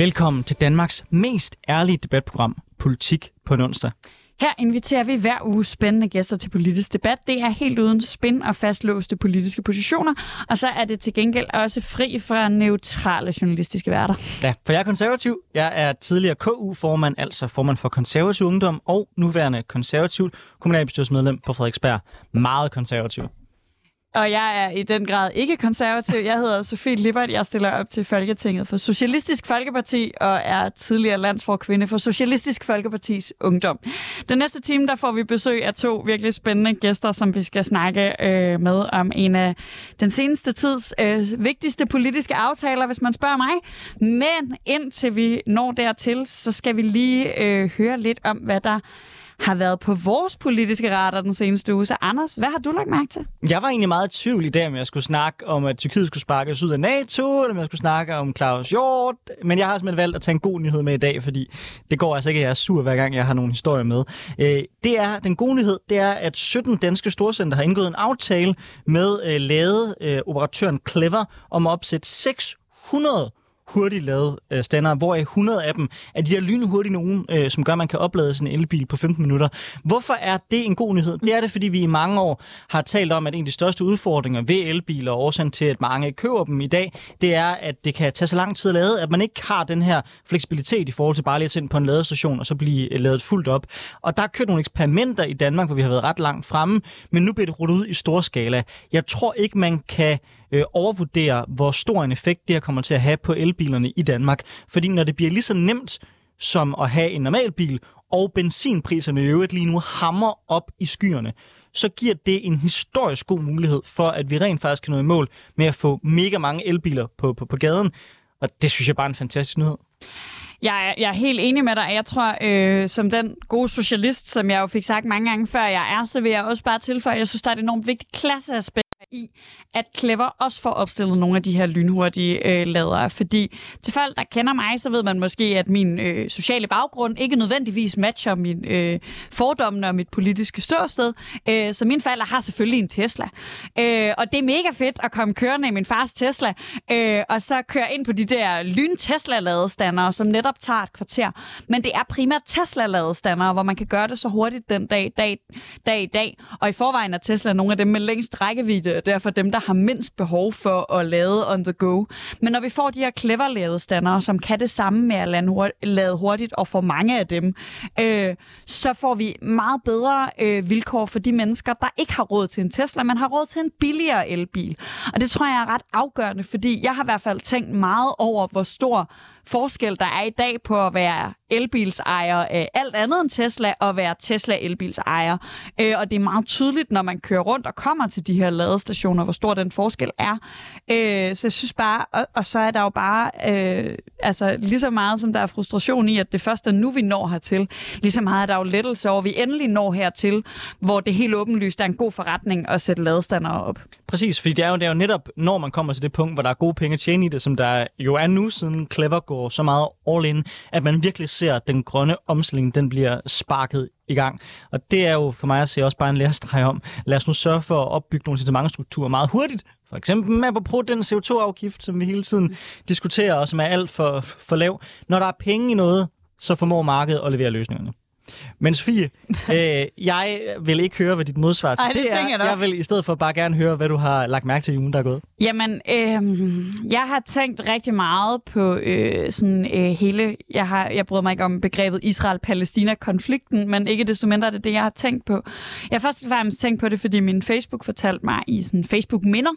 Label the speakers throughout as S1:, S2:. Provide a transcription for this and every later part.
S1: Velkommen til Danmarks mest ærlige debatprogram, Politik på en onsdag.
S2: Her inviterer vi hver uge spændende gæster til politisk debat. Det er helt uden spin og fastlåste politiske positioner, og så er det til gengæld også fri fra neutrale journalistiske værter.
S1: Ja, for jeg er konservativ. Jeg er tidligere KU-formand, altså formand for konservativ ungdom, og nuværende konservativt kommunalbestyrelsesmedlem på Frederiksberg. Meget konservativ.
S2: Og jeg er i den grad ikke konservativ. Jeg hedder Sofie Lippert. Jeg stiller op til Folketinget for Socialistisk Folkeparti og er tidligere landsforkvinde for Socialistisk Folkepartis Ungdom. Den næste time der får vi besøg af to virkelig spændende gæster, som vi skal snakke øh, med om en af den seneste tids øh, vigtigste politiske aftaler, hvis man spørger mig. Men indtil vi når dertil, så skal vi lige øh, høre lidt om, hvad der har været på vores politiske radar den seneste uge. Så Anders, hvad har du lagt mærke til?
S1: Jeg var egentlig meget i tvivl i dag, om jeg skulle snakke om, at Tyrkiet skulle sparkes ud af NATO, eller om jeg skulle snakke om Claus Hjort. Men jeg har simpelthen valgt at tage en god nyhed med i dag, fordi det går altså ikke, at jeg er sur, hver gang jeg har nogle historier med. Øh, det er den gode nyhed, det er, at 17 danske storcenter har indgået en aftale med øh, øh operatøren Clever om at opsætte 600 hurtigt lavet øh, stander, hvor 100 af dem er de der lynhurtige nogen, øh, som gør, at man kan oplade sin elbil på 15 minutter. Hvorfor er det en god nyhed? Det er det, fordi vi i mange år har talt om, at en af de største udfordringer ved elbiler, og årsagen til, at mange køber dem i dag, det er, at det kan tage så lang tid at lade, at man ikke har den her fleksibilitet i forhold til bare lige at på en ladestation og så blive øh, ladet lavet fuldt op. Og der er kørt nogle eksperimenter i Danmark, hvor vi har været ret langt fremme, men nu bliver det rullet ud i stor skala. Jeg tror ikke, man kan øh, overvurdere, hvor stor en effekt det her kommer til at have på elbilerne i Danmark. Fordi når det bliver lige så nemt som at have en normal bil, og benzinpriserne i øvrigt lige nu hammer op i skyerne, så giver det en historisk god mulighed for, at vi rent faktisk kan nå i mål med at få mega mange elbiler på, på, på gaden. Og det synes jeg bare er en fantastisk nyhed.
S2: Jeg er, jeg er helt enig med dig. Jeg tror, øh, som den gode socialist, som jeg jo fik sagt mange gange før jeg er, så vil jeg også bare tilføje, at jeg synes, der er et enormt vigtigt klasseaspekt i, at Clever også får opstillet nogle af de her lynhurtige øh, ladere. Fordi til folk, der kender mig, så ved man måske, at min øh, sociale baggrund ikke nødvendigvis matcher min øh, fordomme og mit politiske ståsted. Øh, så min falder har selvfølgelig en Tesla. Øh, og det er mega fedt at komme kørende i min fars Tesla, øh, og så køre ind på de der lyn-Tesla-ladestandere, som netop tager et kvarter. Men det er primært Tesla-ladestandere, hvor man kan gøre det så hurtigt den dag, dag, dag i dag. Og i forvejen er Tesla nogle af dem med længst rækkevidde og derfor dem, der har mindst behov for at lade on the go. Men når vi får de her clever ladestandere, som kan det samme med at lade hurtigt, og for mange af dem, øh, så får vi meget bedre øh, vilkår for de mennesker, der ikke har råd til en Tesla, men har råd til en billigere elbil. Og det tror jeg er ret afgørende, fordi jeg har i hvert fald tænkt meget over, hvor stor forskel, der er i dag på at være elbilsejer af alt andet end Tesla og være Tesla elbilsejer. Øh, og det er meget tydeligt, når man kører rundt og kommer til de her ladestationer, hvor stor den forskel er. Øh, så jeg synes bare, og, og så er der jo bare øh, altså lige så meget, som der er frustration i, at det først er nu, vi når hertil. Lige så meget er der jo lettelse over, at vi endelig når hertil, hvor det helt åbenlyst er en god forretning at sætte ladestander op.
S1: Præcis, fordi det er, jo, det er jo netop, når man kommer til det punkt, hvor der er gode penge at tjene i det, som der jo er nu, siden Clever går så meget all in, at man virkelig ser, at den grønne omstilling, den bliver sparket i gang. Og det er jo for mig at se også bare en lærestreg om, lad os nu sørge for at opbygge nogle incitamentstrukturer meget hurtigt. For eksempel med at bruge den CO2-afgift, som vi hele tiden diskuterer, og som er alt for, for lav. Når der er penge i noget, så formår markedet at levere løsningerne. Men Sofie, øh, jeg vil ikke høre, hvad dit modsvar til
S2: Ej, det, det er. Jeg,
S1: jeg vil i stedet for bare gerne høre, hvad du har lagt mærke til i ugen, der er gået.
S2: Jamen, øh, jeg har tænkt rigtig meget på øh, sådan øh, hele... Jeg, har, jeg bryder mig ikke om begrebet Israel-Palæstina-konflikten, men ikke desto mindre er det det, jeg har tænkt på. Jeg har først og fremmest tænkt på det, fordi min Facebook fortalte mig i sådan Facebook-minder,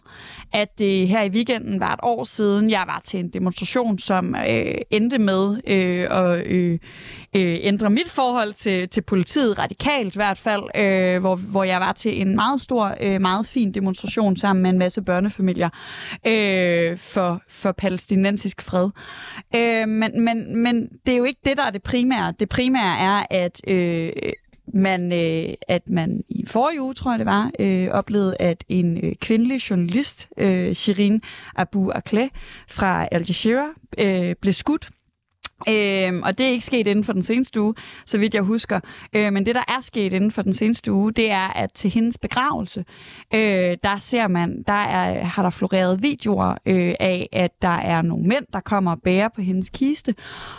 S2: at det her i weekenden var et år siden, jeg var til en demonstration, som øh, endte med øh, at... Øh, øh, ændre mit forhold til, til politiet radikalt i hvert fald, øh, hvor, hvor jeg var til en meget stor, øh, meget fin demonstration sammen med en masse børnefamilier øh, for, for palæstinensisk fred. Øh, men, men, men det er jo ikke det, der er det primære. Det primære er, at øh, man, øh, at man i forrige uge, tror jeg det var, øh, oplevede, at en øh, kvindelig journalist, øh, Shirin Abu Akleh fra Al Jazeera, øh, blev skudt Øhm, og det er ikke sket inden for den seneste uge, så vidt jeg husker. Øh, men det, der er sket inden for den seneste uge, det er, at til hendes begravelse, øh, der ser man, der er, har der floreret videoer øh, af, at der er nogle mænd, der kommer og bærer på hendes kiste,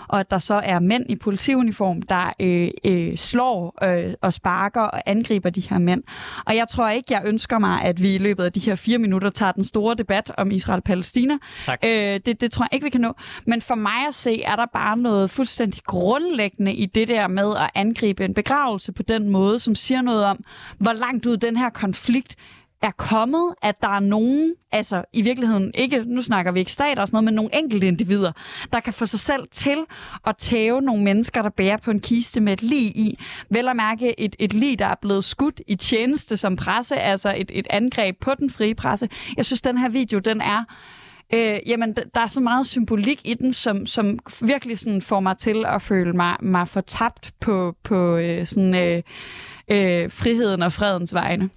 S2: og at der så er mænd i politiuniform, der øh, øh, slår øh, og sparker og angriber de her mænd. Og jeg tror ikke, jeg ønsker mig, at vi i løbet af de her fire minutter tager den store debat om Israel-Palæstina.
S1: Tak.
S2: Øh, det, det tror jeg ikke, vi kan nå. Men for mig at se, er der bare noget fuldstændig grundlæggende i det der med at angribe en begravelse på den måde, som siger noget om, hvor langt ud den her konflikt er kommet, at der er nogen, altså i virkeligheden ikke, nu snakker vi ikke stat og sådan noget, men nogle enkelte individer, der kan få sig selv til at tæve nogle mennesker, der bærer på en kiste med et lig i. Vel at mærke et, et lig, der er blevet skudt i tjeneste som presse, altså et, et angreb på den frie presse. Jeg synes, den her video, den er øh, jamen, der er så meget symbolik i den, som, som virkelig sådan får mig til at føle mig, mig fortabt på, på øh, sådan, øh, øh, friheden og fredens vegne.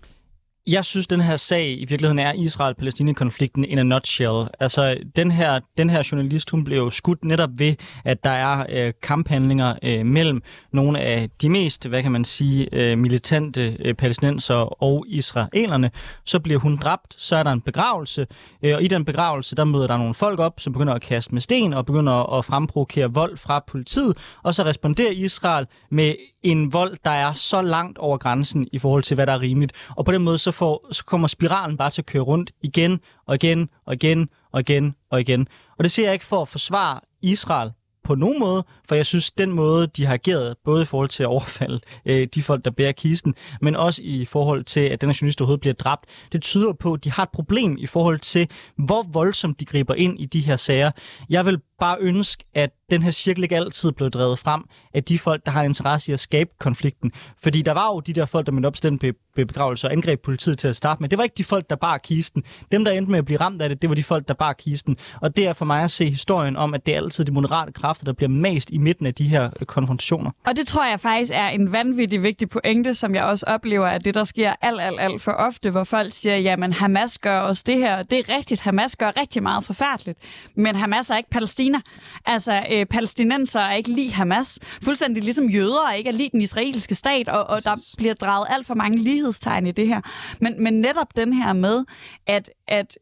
S1: Jeg synes, den her sag i virkeligheden er Israel-Palæstina-konflikten in a nutshell. Altså, den her, den her journalist, hun blev skudt netop ved, at der er øh, kamphandlinger øh, mellem nogle af de mest, hvad kan man sige, øh, militante øh, palæstinenser og israelerne. Så bliver hun dræbt, så er der en begravelse, øh, og i den begravelse, der møder der nogle folk op, som begynder at kaste med sten og begynder at fremprovokere vold fra politiet, og så responderer Israel med en vold, der er så langt over grænsen i forhold til, hvad der er rimeligt. Og på den måde, så, får, så kommer spiralen bare til at køre rundt igen og igen og igen og igen og igen. Og det ser jeg ikke for at forsvare Israel på nogen måde, for jeg synes, den måde, de har ageret, både i forhold til at overfalde øh, de folk, der bærer kisten, men også i forhold til, at den journalist overhovedet bliver dræbt, det tyder på, at de har et problem i forhold til, hvor voldsomt de griber ind i de her sager. Jeg vil bare ønske, at den her cirkel ikke altid blev drevet frem af de folk, der har en interesse i at skabe konflikten. Fordi der var jo de der folk, der mødte op til den begravelse og angreb politiet til at starte med. Det var ikke de folk, der bar kisten. Dem, der endte med at blive ramt af det, det var de folk, der bar kisten. Og det er for mig at se historien om, at det er altid de moderate kræfter, der bliver mest i midten af de her øh, konfrontationer.
S2: Og det tror jeg faktisk er en vanvittig vigtig pointe, som jeg også oplever, at det, der sker alt, alt, alt for ofte, hvor folk siger, jamen Hamas gør os det her. Det er rigtigt, Hamas gør rigtig meget forfærdeligt. Men Hamas er ikke Palæstina. Altså, øh, palæstinenser er ikke lige Hamas. Fuldstændig ligesom jøder er ikke er lige den israelske stat, og, og der bliver draget alt for mange lighedstegn i det her. Men, men netop den her med, at, at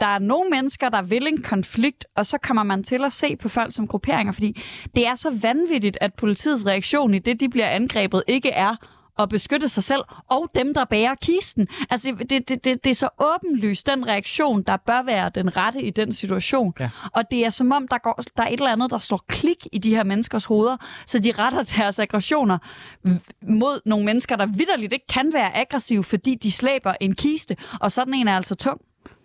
S2: der er nogle mennesker, der vil en konflikt, og så kommer man til at se på folk som grupperinger, fordi det er så vanvittigt, at politiets reaktion i det, de bliver angrebet, ikke er at beskytte sig selv og dem, der bærer kisten. Altså, det, det, det, det er så åbenlyst den reaktion, der bør være den rette i den situation. Ja. Og det er som om, der, går, der er et eller andet, der slår klik i de her menneskers hoveder, så de retter deres aggressioner mod nogle mennesker, der vidderligt ikke kan være aggressive, fordi de slæber en kiste, og sådan en er altså tung.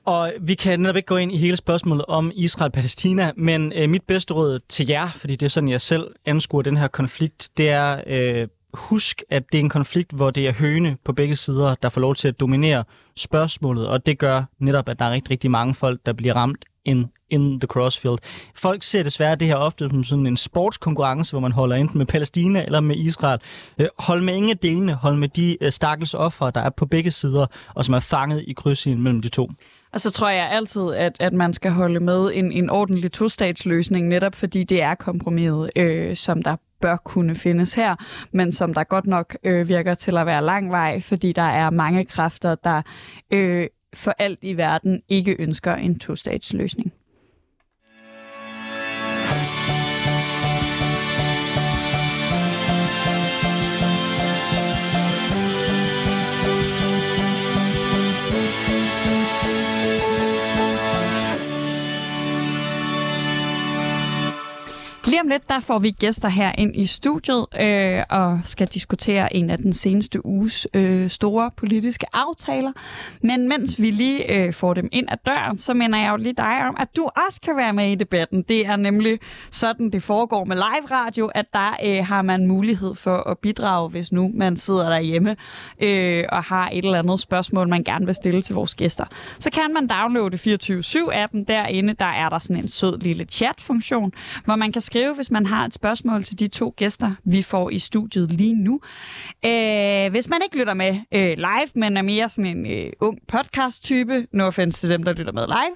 S1: Og vi kan netop ikke gå ind i hele spørgsmålet om Israel-Palæstina, men øh, mit bedste råd til jer, fordi det er sådan, jeg selv anskuer den her konflikt, det er øh, husk, at det er en konflikt, hvor det er høne på begge sider, der får lov til at dominere spørgsmålet, og det gør netop, at der er rigtig, rigtig mange folk, der bliver ramt in, in the crossfield. Folk ser desværre det her ofte som sådan en sportskonkurrence, hvor man holder enten med Palæstina eller med Israel. Øh, hold med ingen delene, hold med de øh, stakkels offer, der er på begge sider, og som er fanget i krydsen mellem de to.
S2: Og så tror jeg altid, at, at man skal holde med en, en ordentlig tostatsløsning, netop fordi det er kompromiset, øh, som der bør kunne findes her, men som der godt nok øh, virker til at være lang vej, fordi der er mange kræfter, der øh, for alt i verden ikke ønsker en tostatsløsning. Lige om lidt, der får vi gæster her ind i studiet øh, og skal diskutere en af den seneste uges øh, store politiske aftaler. Men mens vi lige øh, får dem ind ad døren, så minder jeg jo lige dig om, at du også kan være med i debatten. Det er nemlig sådan, det foregår med live radio, at der øh, har man mulighed for at bidrage, hvis nu man sidder derhjemme øh, og har et eller andet spørgsmål, man gerne vil stille til vores gæster. Så kan man downloade 24-7-appen derinde. Der er der sådan en sød lille chat-funktion, hvor man kan skrive skrive, hvis man har et spørgsmål til de to gæster, vi får i studiet lige nu. Øh, hvis man ikke lytter med øh, live, men er mere sådan en øh, ung podcast-type, no offense til dem, der lytter med live,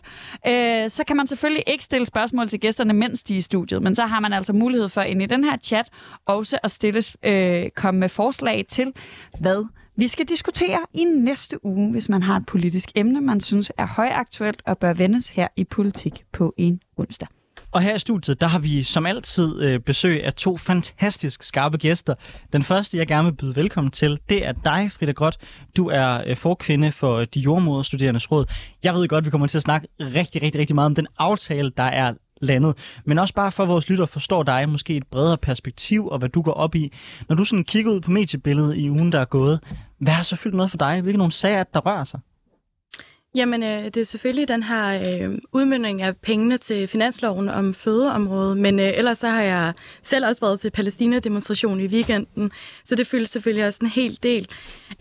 S2: øh, så kan man selvfølgelig ikke stille spørgsmål til gæsterne, mens de er i studiet, men så har man altså mulighed for ind i den her chat også at stille, øh, komme med forslag til, hvad vi skal diskutere i næste uge, hvis man har et politisk emne, man synes er højaktuelt og bør vendes her i Politik på en onsdag.
S1: Og her i studiet, der har vi som altid øh, besøg af to fantastisk skarpe gæster. Den første, jeg gerne vil byde velkommen til, det er dig, Frida Grot. Du er øh, forkvinde for de jordmoderstuderendes råd. Jeg ved godt, vi kommer til at snakke rigtig, rigtig, rigtig meget om den aftale, der er landet. Men også bare for, at vores lytter forstår dig måske et bredere perspektiv og hvad du går op i. Når du sådan kigger ud på mediebilledet i ugen, der er gået, hvad har så fyldt noget for dig? Hvilke nogle sager, der rører sig?
S3: Jamen, øh, det er selvfølgelig den her øh, udmyndning af pengene til finansloven om fødeområdet, men øh, ellers så har jeg selv også været til Palæstina-demonstration i weekenden, så det fylder selvfølgelig også en hel del.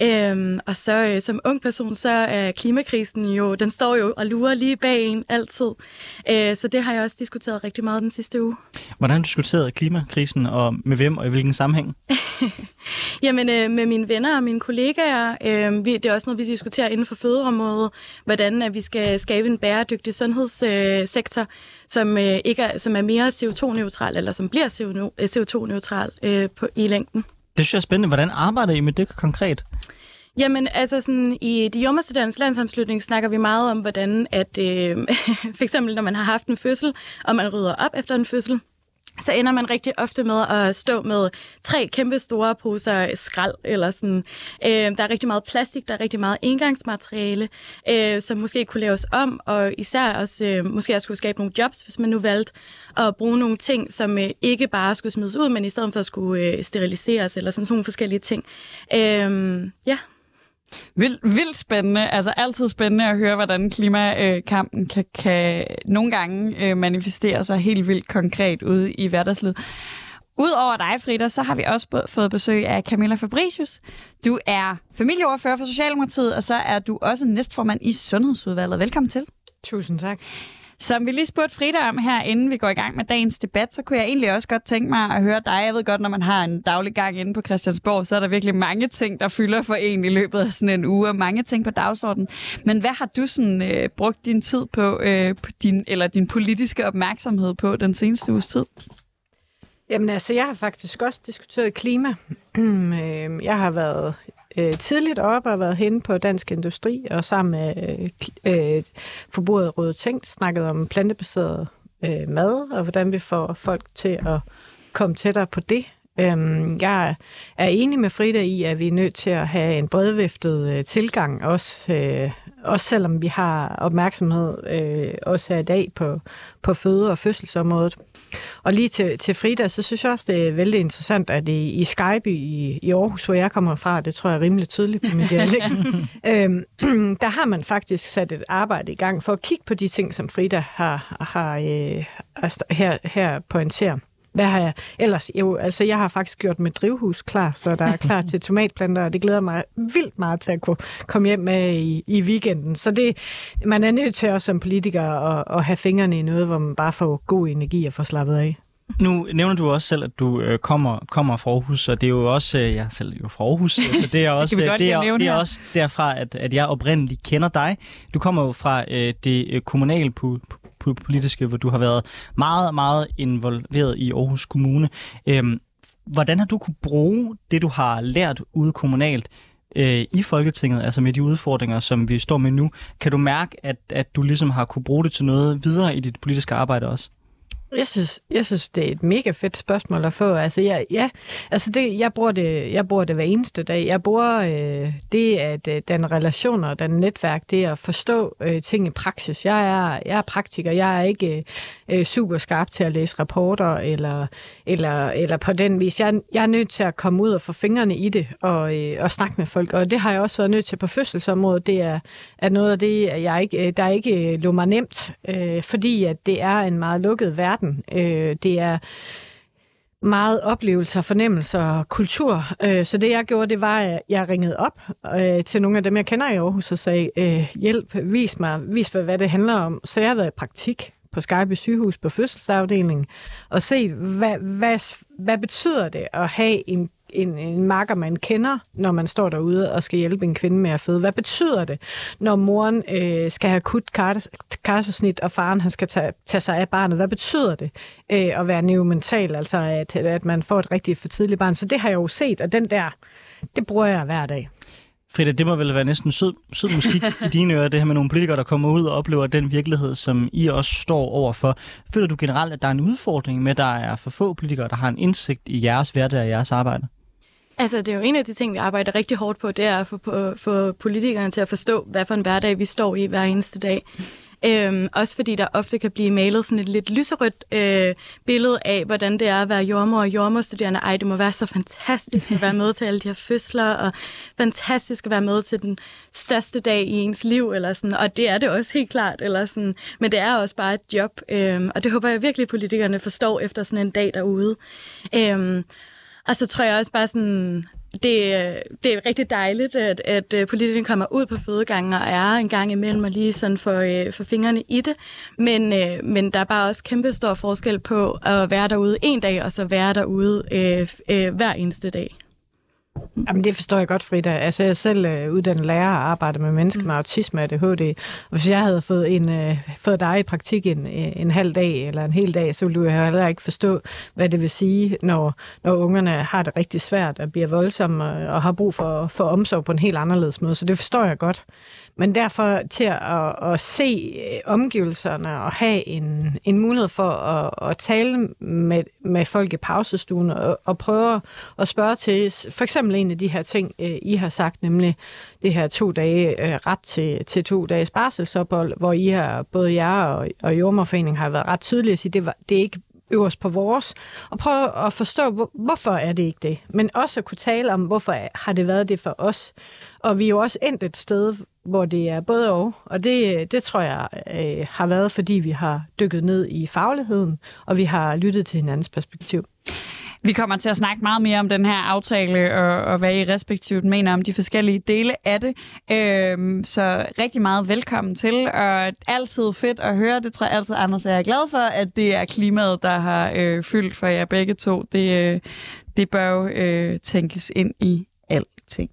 S3: Øh, og så øh, som ung person, så er klimakrisen jo, den står jo og lurer lige bag en altid, øh, så det har jeg også diskuteret rigtig meget den sidste uge.
S1: Hvordan diskuterede klimakrisen, og med hvem og i hvilken sammenhæng?
S3: Jamen, øh, med mine venner og mine kollegaer. Øh, vi, det er også noget, vi diskuterer inden for fødeområdet, hvordan at vi skal skabe en bæredygtig sundhedssektor, øh, som, øh, ikke er, som er mere CO2-neutral, eller som bliver CO2-neutral øh, på, i længden.
S1: Det synes jeg er spændende. Hvordan arbejder I med det konkret?
S3: Jamen, altså sådan, i de jommerstuderendes landsomslutning snakker vi meget om, hvordan at, øh, for eksempel når man har haft en fødsel, og man rydder op efter en fødsel, så ender man rigtig ofte med at stå med tre kæmpe store poser skrald, eller sådan. Øh, der er rigtig meget plastik, der er rigtig meget engangsmateriale, øh, som måske kunne laves om, og især også øh, måske også skulle skabe nogle jobs, hvis man nu valgte at bruge nogle ting, som øh, ikke bare skulle smides ud, men i stedet for skulle øh, steriliseres, eller sådan, sådan nogle forskellige ting. Øh, ja.
S2: Vildt, vildt spændende. Altså altid spændende at høre, hvordan klimakampen kan, kan nogle gange øh, manifestere sig helt vildt konkret ude i hverdagslivet. Udover dig, Frida, så har vi også fået besøg af Camilla Fabricius. Du er familieordfører for Socialdemokratiet, og så er du også næstformand i Sundhedsudvalget. Velkommen til.
S4: Tusind tak.
S2: Som vi lige spurgte Frida om her, inden vi går i gang med dagens debat, så kunne jeg egentlig også godt tænke mig at høre dig. Jeg ved godt, når man har en daglig gang inde på Christiansborg, så er der virkelig mange ting, der fylder for en i løbet af sådan en uge, og mange ting på dagsordenen. Men hvad har du sådan øh, brugt din tid på, øh, på din, eller din politiske opmærksomhed på den seneste uges tid?
S4: Jamen altså, jeg har faktisk også diskuteret klima. Øhm, jeg har været øh, tidligt op og været hen på Dansk Industri og sammen med øh, øh forbruget Røde Tænkt snakket om plantebaseret øh, mad og hvordan vi får folk til at komme tættere på det. Øhm, jeg er enig med Frida i, at vi er nødt til at have en bredviftet øh, tilgang, også, øh, også selvom vi har opmærksomhed øh, også her i dag på, på føde- og fødselsområdet. Og lige til, til Frida, så synes jeg også, det er vældig interessant, at i, i Skype i, i Aarhus, hvor jeg kommer fra, det tror jeg er rimelig tydeligt på min dialekt, øhm, der har man faktisk sat et arbejde i gang for at kigge på de ting, som Frida har, har øh, her, her pointerer. Hvad har jeg ellers? Jo, altså jeg har faktisk gjort mit drivhus klar, så der er klar til tomatplanter, og det glæder mig vildt meget til at kunne komme hjem med i, i weekenden. Så det, man er nødt til også som politiker at, at have fingrene i noget, hvor man bare får god energi og får slappet af.
S1: Nu nævner du også selv, at du øh, kommer, kommer fra Aarhus, og det er jo også, øh, jeg er selv jo fra Aarhus, så det er også, det, det, er, det er også derfra, at, at jeg oprindeligt kender dig. Du kommer jo fra øh, det øh, kommunale politiske, hvor du har været meget, meget involveret i Aarhus Kommune. Øhm, hvordan har du kunne bruge det, du har lært ude kommunalt øh, i Folketinget, altså med de udfordringer, som vi står med nu? Kan du mærke, at, at du ligesom har kunne bruge det til noget videre i dit politiske arbejde også?
S4: Jeg synes, jeg synes, det er et mega fedt spørgsmål at få. Altså, jeg, ja, altså det, jeg, bruger det, jeg bruger det hver eneste dag. Jeg bruger øh, det, at øh, den relation og den netværk, det at forstå øh, ting i praksis. Jeg er, jeg er praktiker. Jeg er ikke øh, super skarp til at læse rapporter eller, eller, eller på den vis. Jeg, jeg er nødt til at komme ud og få fingrene i det og, øh, og snakke med folk. Og det har jeg også været nødt til på fødselsområdet. Det er, er noget af det, jeg ikke, der ikke lå mig nemt, øh, fordi at det er en meget lukket verden verden. Øh, det er meget oplevelser, fornemmelser og kultur. Øh, så det jeg gjorde, det var, at jeg ringede op øh, til nogle af dem, jeg kender i Aarhus og sagde, øh, hjælp, vis mig, vis mig, hvad det handler om. Så jeg har været i praktik på Skype sygehus på fødselsafdelingen og set, hvad, hvad, hvad betyder det at have en en, en marker, man kender, når man står derude og skal hjælpe en kvinde med at føde. Hvad betyder det, når moren øh, skal have akut karsesnit, og faren han skal tage, tage sig af barnet? Hvad betyder det øh, at være neomental, altså at, at man får et rigtig for tidligt barn? Så det har jeg jo set, og den der, det bruger jeg hver dag.
S1: Frida, det må vel være næsten sød, sød musik i dine ører, det her med nogle politikere, der kommer ud og oplever den virkelighed, som I også står overfor. Føler du generelt, at der er en udfordring med, at der er for få politikere, der har en indsigt i jeres hverdag og jeres arbejde?
S3: Altså, det er jo en af de ting, vi arbejder rigtig hårdt på, det er at få, på, få politikerne til at forstå, hvad for en hverdag vi står i hver eneste dag. Øhm, også fordi der ofte kan blive malet sådan et lidt lyserødt øh, billede af, hvordan det er at være jordmor og jordmorstuderende. Ej, det må være så fantastisk at være med til alle de her fødsler, og fantastisk at være med til den største dag i ens liv, eller sådan. og det er det også helt klart. Eller sådan. Men det er også bare et job, øhm, og det håber jeg virkelig, politikerne forstår efter sådan en dag derude. Øhm, og så tror jeg også bare sådan, det, det er rigtig dejligt, at, at øh, politikerne kommer ud på fødegangen og er en gang imellem og lige sådan for, øh, for fingrene i det. Men, øh, men der er bare også kæmpe stor forskel på at være derude en dag, og så være derude øh, øh, hver eneste dag.
S4: Jamen, det forstår jeg godt, Frida. Altså, jeg er selv øh, uddannet lærer og arbejder med mennesker mm. med autisme og ADHD. Og hvis jeg havde fået, en, øh, fået dig i praktik en, øh, en halv dag eller en hel dag, så ville du heller ikke forstå, hvad det vil sige, når, når ungerne har det rigtig svært og bliver voldsomme og, og har brug for, for omsorg på en helt anderledes måde. Så det forstår jeg godt. Men derfor til at, at se øh, omgivelserne og have en, en mulighed for at, at tale med, med folk i pausestuen og, og prøve at spørge til for eksempel en af de her ting, øh, I har sagt, nemlig det her to dage øh, ret til, til to dages barselsophold, hvor I har, både jer og, og Jordmorforeningen har været ret tydelige at sige, det, var, det er ikke øverst på vores, og prøve at forstå, hvorfor er det ikke det, men også at kunne tale om, hvorfor har det været det for os. Og vi er jo også endt et sted, hvor det er både og, og det, det tror jeg øh, har været, fordi vi har dykket ned i fagligheden, og vi har lyttet til hinandens perspektiv.
S2: Vi kommer til at snakke meget mere om den her aftale, og, og hvad I respektivt mener om de forskellige dele af det. Øhm, så rigtig meget velkommen til, og altid fedt at høre. Det tror jeg altid, Anders er glad for, at det er klimaet, der har øh, fyldt for jer begge to. Det, øh, det bør jo øh, tænkes ind i alting.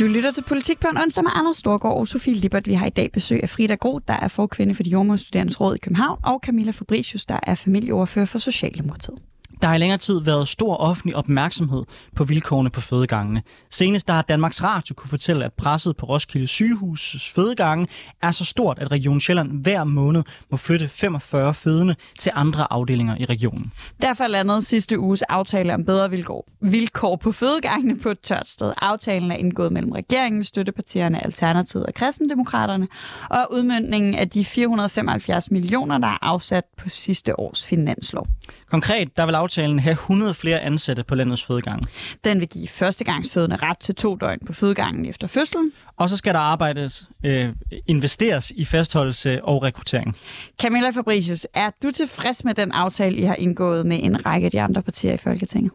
S2: Du lytter til Politik på en onsdag med Anders Storgård og Sofie Lippert. Vi har i dag besøg af Frida Gro, der er forkvinde for de jordmorstuderendes råd i København, og Camilla Fabricius, der er familieoverfører for Socialdemokratiet.
S1: Der har i længere tid været stor offentlig opmærksomhed på vilkårene på fødegangene. Senest der har Danmarks Radio kunne fortælle, at presset på Roskilde sygehus fødegange er så stort, at Region Sjælland hver måned må flytte 45 fødende til andre afdelinger i regionen.
S2: Derfor landede sidste uges aftale om bedre vilkår, vilkår på fødegangene på et tørt sted. Aftalen er indgået mellem regeringen, støttepartierne Alternativet og Kristendemokraterne, og udmyndningen af de 475 millioner, der er afsat på sidste års finanslov.
S1: Konkret der vil aftalen have 100 flere ansatte på landets fødegange.
S2: Den vil give førstegangsfødende ret til to døgn på fødegangen efter fødslen.
S1: Og så skal der arbejdes, øh, investeres i fastholdelse og rekruttering.
S2: Camilla Fabricius, er du tilfreds med den aftale, I har indgået med en række af de andre partier i Folketinget?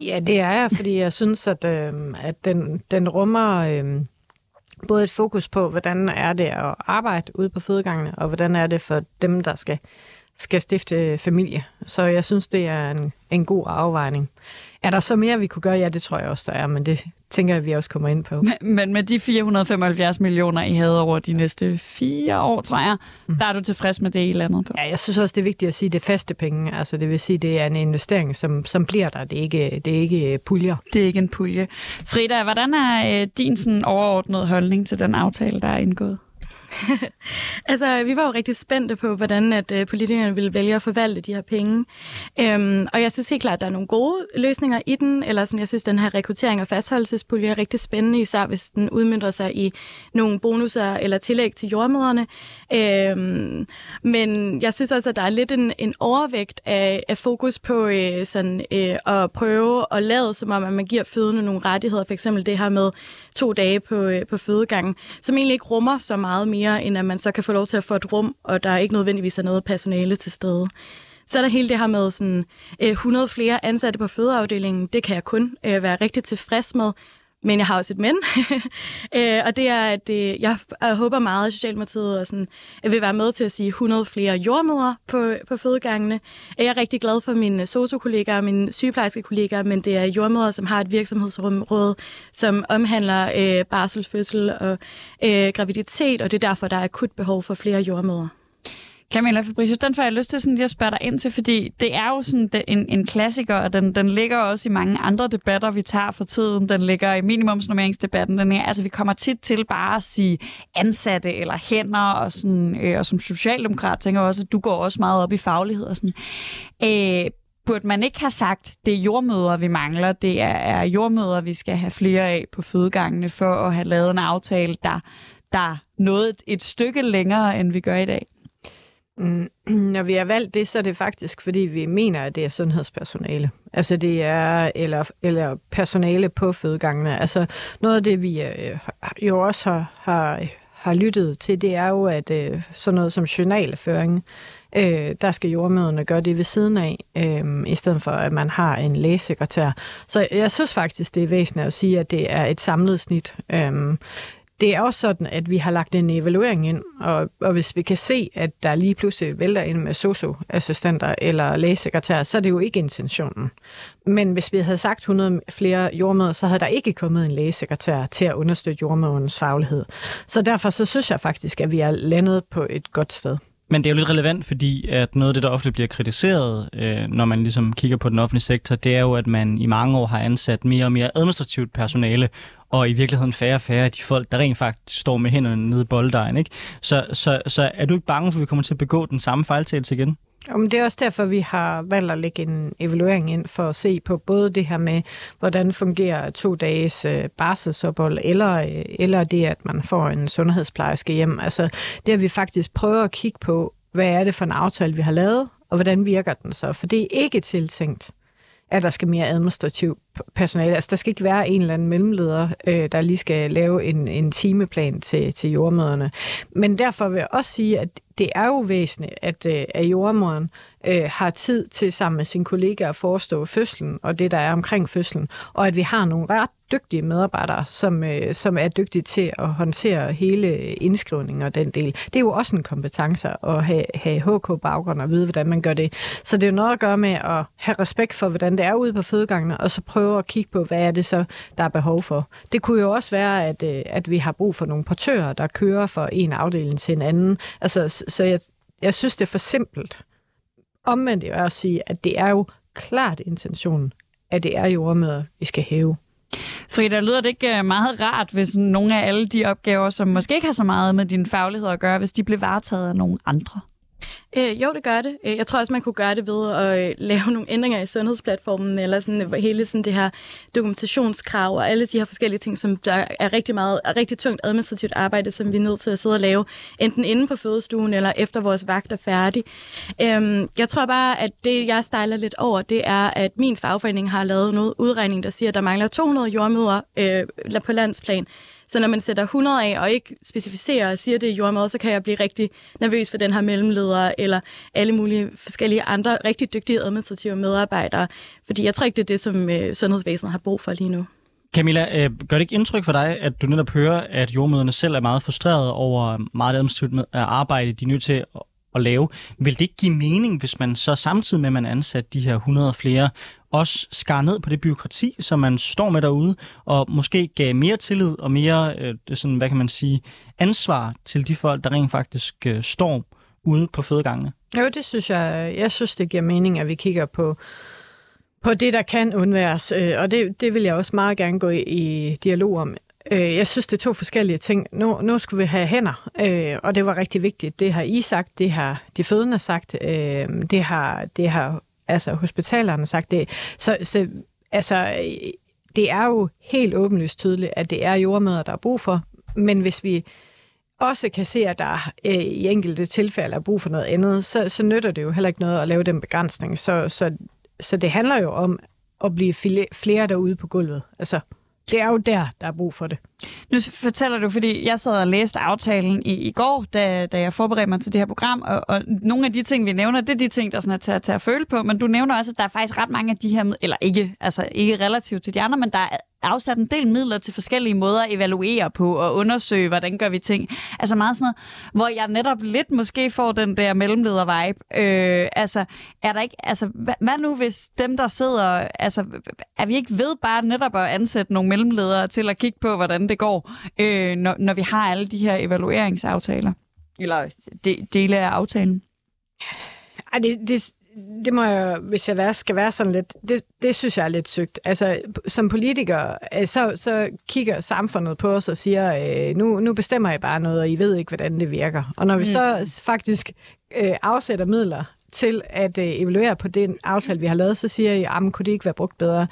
S4: Ja, det er jeg, fordi jeg synes, at, øh, at den, den rummer... Øh, både et fokus på, hvordan er det at arbejde ude på fødegangene, og hvordan er det for dem, der skal skal stifte familie. Så jeg synes, det er en, en god afvejning. Er der så mere, vi kunne gøre? Ja, det tror jeg også, der er, men det tænker jeg, vi også kommer ind på.
S2: Men, men med de 475 millioner, I havde over de næste fire år, tror jeg, mm. der er du tilfreds med det, I landet på?
S4: Ja, jeg synes også, det er vigtigt at sige, at det er faste penge. Altså, det vil sige, det er en investering, som, som bliver der. Det er, ikke, det er ikke puljer.
S2: Det er ikke en pulje. Frida, hvordan er øh, din sådan, overordnede holdning til den aftale, der er indgået?
S3: altså, vi var jo rigtig spændte på, hvordan at øh, politikerne ville vælge at forvalte de her penge. Øhm, og jeg synes helt klart, at der er nogle gode løsninger i den. Eller sådan, jeg synes, at den her rekruttering og fastholdelsespulje er rigtig spændende, især hvis den udmyndter sig i nogle bonusser eller tillæg til jordmøderne. Øhm, men jeg synes også, at der er lidt en, en overvægt af, af fokus på øh, sådan, øh, at prøve at lade, som om at man giver fødende nogle rettigheder. For eksempel det her med to dage på, øh, på fødegangen, som egentlig ikke rummer så meget mere mere, end at man så kan få lov til at få et rum, og der er ikke nødvendigvis er noget personale til stede. Så er der hele det her med sådan, øh, 100 flere ansatte på fødeafdelingen. Det kan jeg kun øh, være rigtig tilfreds med. Men jeg har også et men. øh, og det er, at jeg, jeg håber meget, at Socialdemokratiet og sådan, jeg vil være med til at sige 100 flere jordmøder på, på fødegangene. Jeg er rigtig glad for mine sociokollegaer og mine sygeplejerske kollegaer, men det er jordmøder, som har et virksomhedsråd, som omhandler øh, barselfødsel og øh, graviditet, og det er derfor, der er akut behov for flere jordmøder.
S2: Camilla Fabricius, den får jeg lyst til sådan lige at spørge dig ind til, fordi det er jo sådan en, en klassiker, og den, den ligger også i mange andre debatter, vi tager for tiden. Den ligger i minimumsnormeringsdebatten. Den er, altså, vi kommer tit til bare at sige ansatte eller hænder, og, sådan, øh, og som socialdemokrat tænker jeg også, at du går også meget op i faglighed og sådan. Øh, burde man ikke have sagt, det er jordmøder, vi mangler, det er, er jordmøder, vi skal have flere af på fødegangene, for at have lavet en aftale, der, der nåede et, et stykke længere, end vi gør i dag?
S4: Mm, når vi har valgt det, så er det faktisk, fordi vi mener, at det er sundhedspersonale. Altså det er, eller, eller personale på fødegangene. Altså noget af det, vi øh, jo også har, har, har lyttet til, det er jo, at øh, sådan noget som journalføring, øh, der skal jordmøderne gøre det ved siden af, øh, i stedet for, at man har en lægesekretær. Så jeg synes faktisk, det er væsentligt at sige, at det er et samlet snit. Øh, det er også sådan, at vi har lagt en evaluering ind, og, og hvis vi kan se, at der lige pludselig vælter ind med socioassistenter eller lægesekretærer, så er det jo ikke intentionen. Men hvis vi havde sagt 100 flere jordmøder, så havde der ikke kommet en lægesekretær til at understøtte jordmødernes faglighed. Så derfor så synes jeg faktisk, at vi er landet på et godt sted.
S1: Men det er jo lidt relevant, fordi at noget af det, der ofte bliver kritiseret, øh, når man ligesom kigger på den offentlige sektor, det er jo, at man i mange år har ansat mere og mere administrativt personale, og i virkeligheden færre og færre af de folk, der rent faktisk står med hænderne nede i bolddejen. Ikke? Så, så, så er du ikke bange for, at vi kommer til at begå den samme fejltagelse igen?
S4: Jamen, det er også derfor, vi har valgt at lægge en evaluering ind for at se på både det her med, hvordan fungerer to dages øh, barselsophold, eller, øh, eller det, at man får en sundhedsplejerske hjem. Altså, det har vi faktisk prøvet at kigge på, hvad er det for en aftale, vi har lavet, og hvordan virker den så? For det er ikke tiltænkt, at der skal mere administrativ personale. Altså, der skal ikke være en eller anden mellemleder, øh, der lige skal lave en, en timeplan til, til jordmøderne. Men derfor vil jeg også sige, at det er jo væsentligt, at, øh, at jordmoderen øh, har tid til sammen med sine kollegaer at forestå fødslen og det, der er omkring fødslen, og at vi har nogle ret dygtige medarbejdere, som, øh, som er dygtige til at håndtere hele indskrivningen og den del. Det er jo også en kompetence at have, have HK-baggrund og vide, hvordan man gør det. Så det er jo noget at gøre med at have respekt for, hvordan det er ude på fødegangene, og så prøve at kigge på, hvad er det så, der er behov for. Det kunne jo også være, at, øh, at vi har brug for nogle portører, der kører fra en afdeling til en anden. Altså, så jeg, jeg synes, det er for simpelt. Omvendt er at sige, at det er jo klart intentionen, at det er jordmøder, vi skal hæve.
S2: Frida, lyder det ikke øh, meget rart, hvis nogle af alle de opgaver, som måske ikke har så meget med din faglighed at gøre, hvis de blev varetaget af nogle andre?
S3: Øh, jo, det gør det. Øh, jeg tror også, man kunne gøre det ved at øh, lave nogle ændringer i sundhedsplatformen, eller sådan, hele sådan det her dokumentationskrav og alle de her forskellige ting, som der er rigtig meget er rigtig tungt administrativt arbejde, som vi er nødt til at sidde og lave, enten inde på fødestuen eller efter vores vagt er færdig. Øhm, jeg tror bare, at det, jeg stejler lidt over, det er, at min fagforening har lavet noget udregning, der siger, at der mangler 200 jordmøder øh, på landsplan. Så når man sætter 100 af og ikke specificerer og siger det er jordmad, så kan jeg blive rigtig nervøs for den her mellemleder eller alle mulige forskellige andre rigtig dygtige administrative medarbejdere. Fordi jeg tror ikke, det er det, som øh, sundhedsvæsenet har brug for lige nu.
S1: Camilla, øh, gør det ikke indtryk for dig, at du netop hører, at jordmøderne selv er meget frustrerede over meget administrativt øh, arbejde, de er nødt til at lave. Vil det ikke give mening, hvis man så samtidig med, at man ansat de her 100 flere også skar ned på det byråkrati, som man står med derude, og måske gav mere tillid og mere, øh, sådan, hvad kan man sige, ansvar til de folk, der rent faktisk øh, står ude på fødegangene?
S4: Jo, det synes jeg. Jeg synes, det giver mening, at vi kigger på på det, der kan undværes, øh, og det, det vil jeg også meget gerne gå i, i dialog om. Øh, jeg synes, det er to forskellige ting. Nu, nu skulle vi have hænder, øh, og det var rigtig vigtigt. Det har I sagt, det har de fødende sagt, øh, det har, det har altså hospitalerne sagt det. Så, så altså, det er jo helt åbenlyst tydeligt, at det er jordmøder, der er brug for. Men hvis vi også kan se, at der øh, i enkelte tilfælde er brug for noget andet, så, så nytter det jo heller ikke noget at lave den begrænsning. Så, så, så det handler jo om at blive flere derude på gulvet. Altså, det er jo der, der er brug for det.
S2: Nu fortæller du, fordi jeg sad og læste aftalen i, i går, da, da jeg forberedte mig til det her program, og, og nogle af de ting, vi nævner, det er de ting, der sådan er til, til at føle på, men du nævner også, at der er faktisk ret mange af de her, eller ikke, altså ikke relativt til de andre, men der er afsat en del midler til forskellige måder at evaluere på og undersøge, hvordan gør vi ting. Altså meget sådan noget, hvor jeg netop lidt måske får den der mellemleder-vibe. Øh, altså, er der ikke, altså, hvad, hvad nu hvis dem, der sidder, altså, er vi ikke ved bare netop at ansætte nogle mellemledere til at kigge på, hvordan det går, øh, når, når vi har alle de her evalueringsaftaler? Eller de, dele af aftalen?
S4: Ej, det, det, det må jeg, hvis jeg skal være sådan lidt, det, det synes jeg er lidt sygt. Altså, som politiker, øh, så, så kigger samfundet på os og siger, øh, nu, nu bestemmer jeg bare noget, og I ved ikke, hvordan det virker. Og når vi mm. så faktisk øh, afsætter midler til at øh, evaluere på den aftale, vi har lavet, så siger jeg, jamen, kunne det ikke være brugt bedre?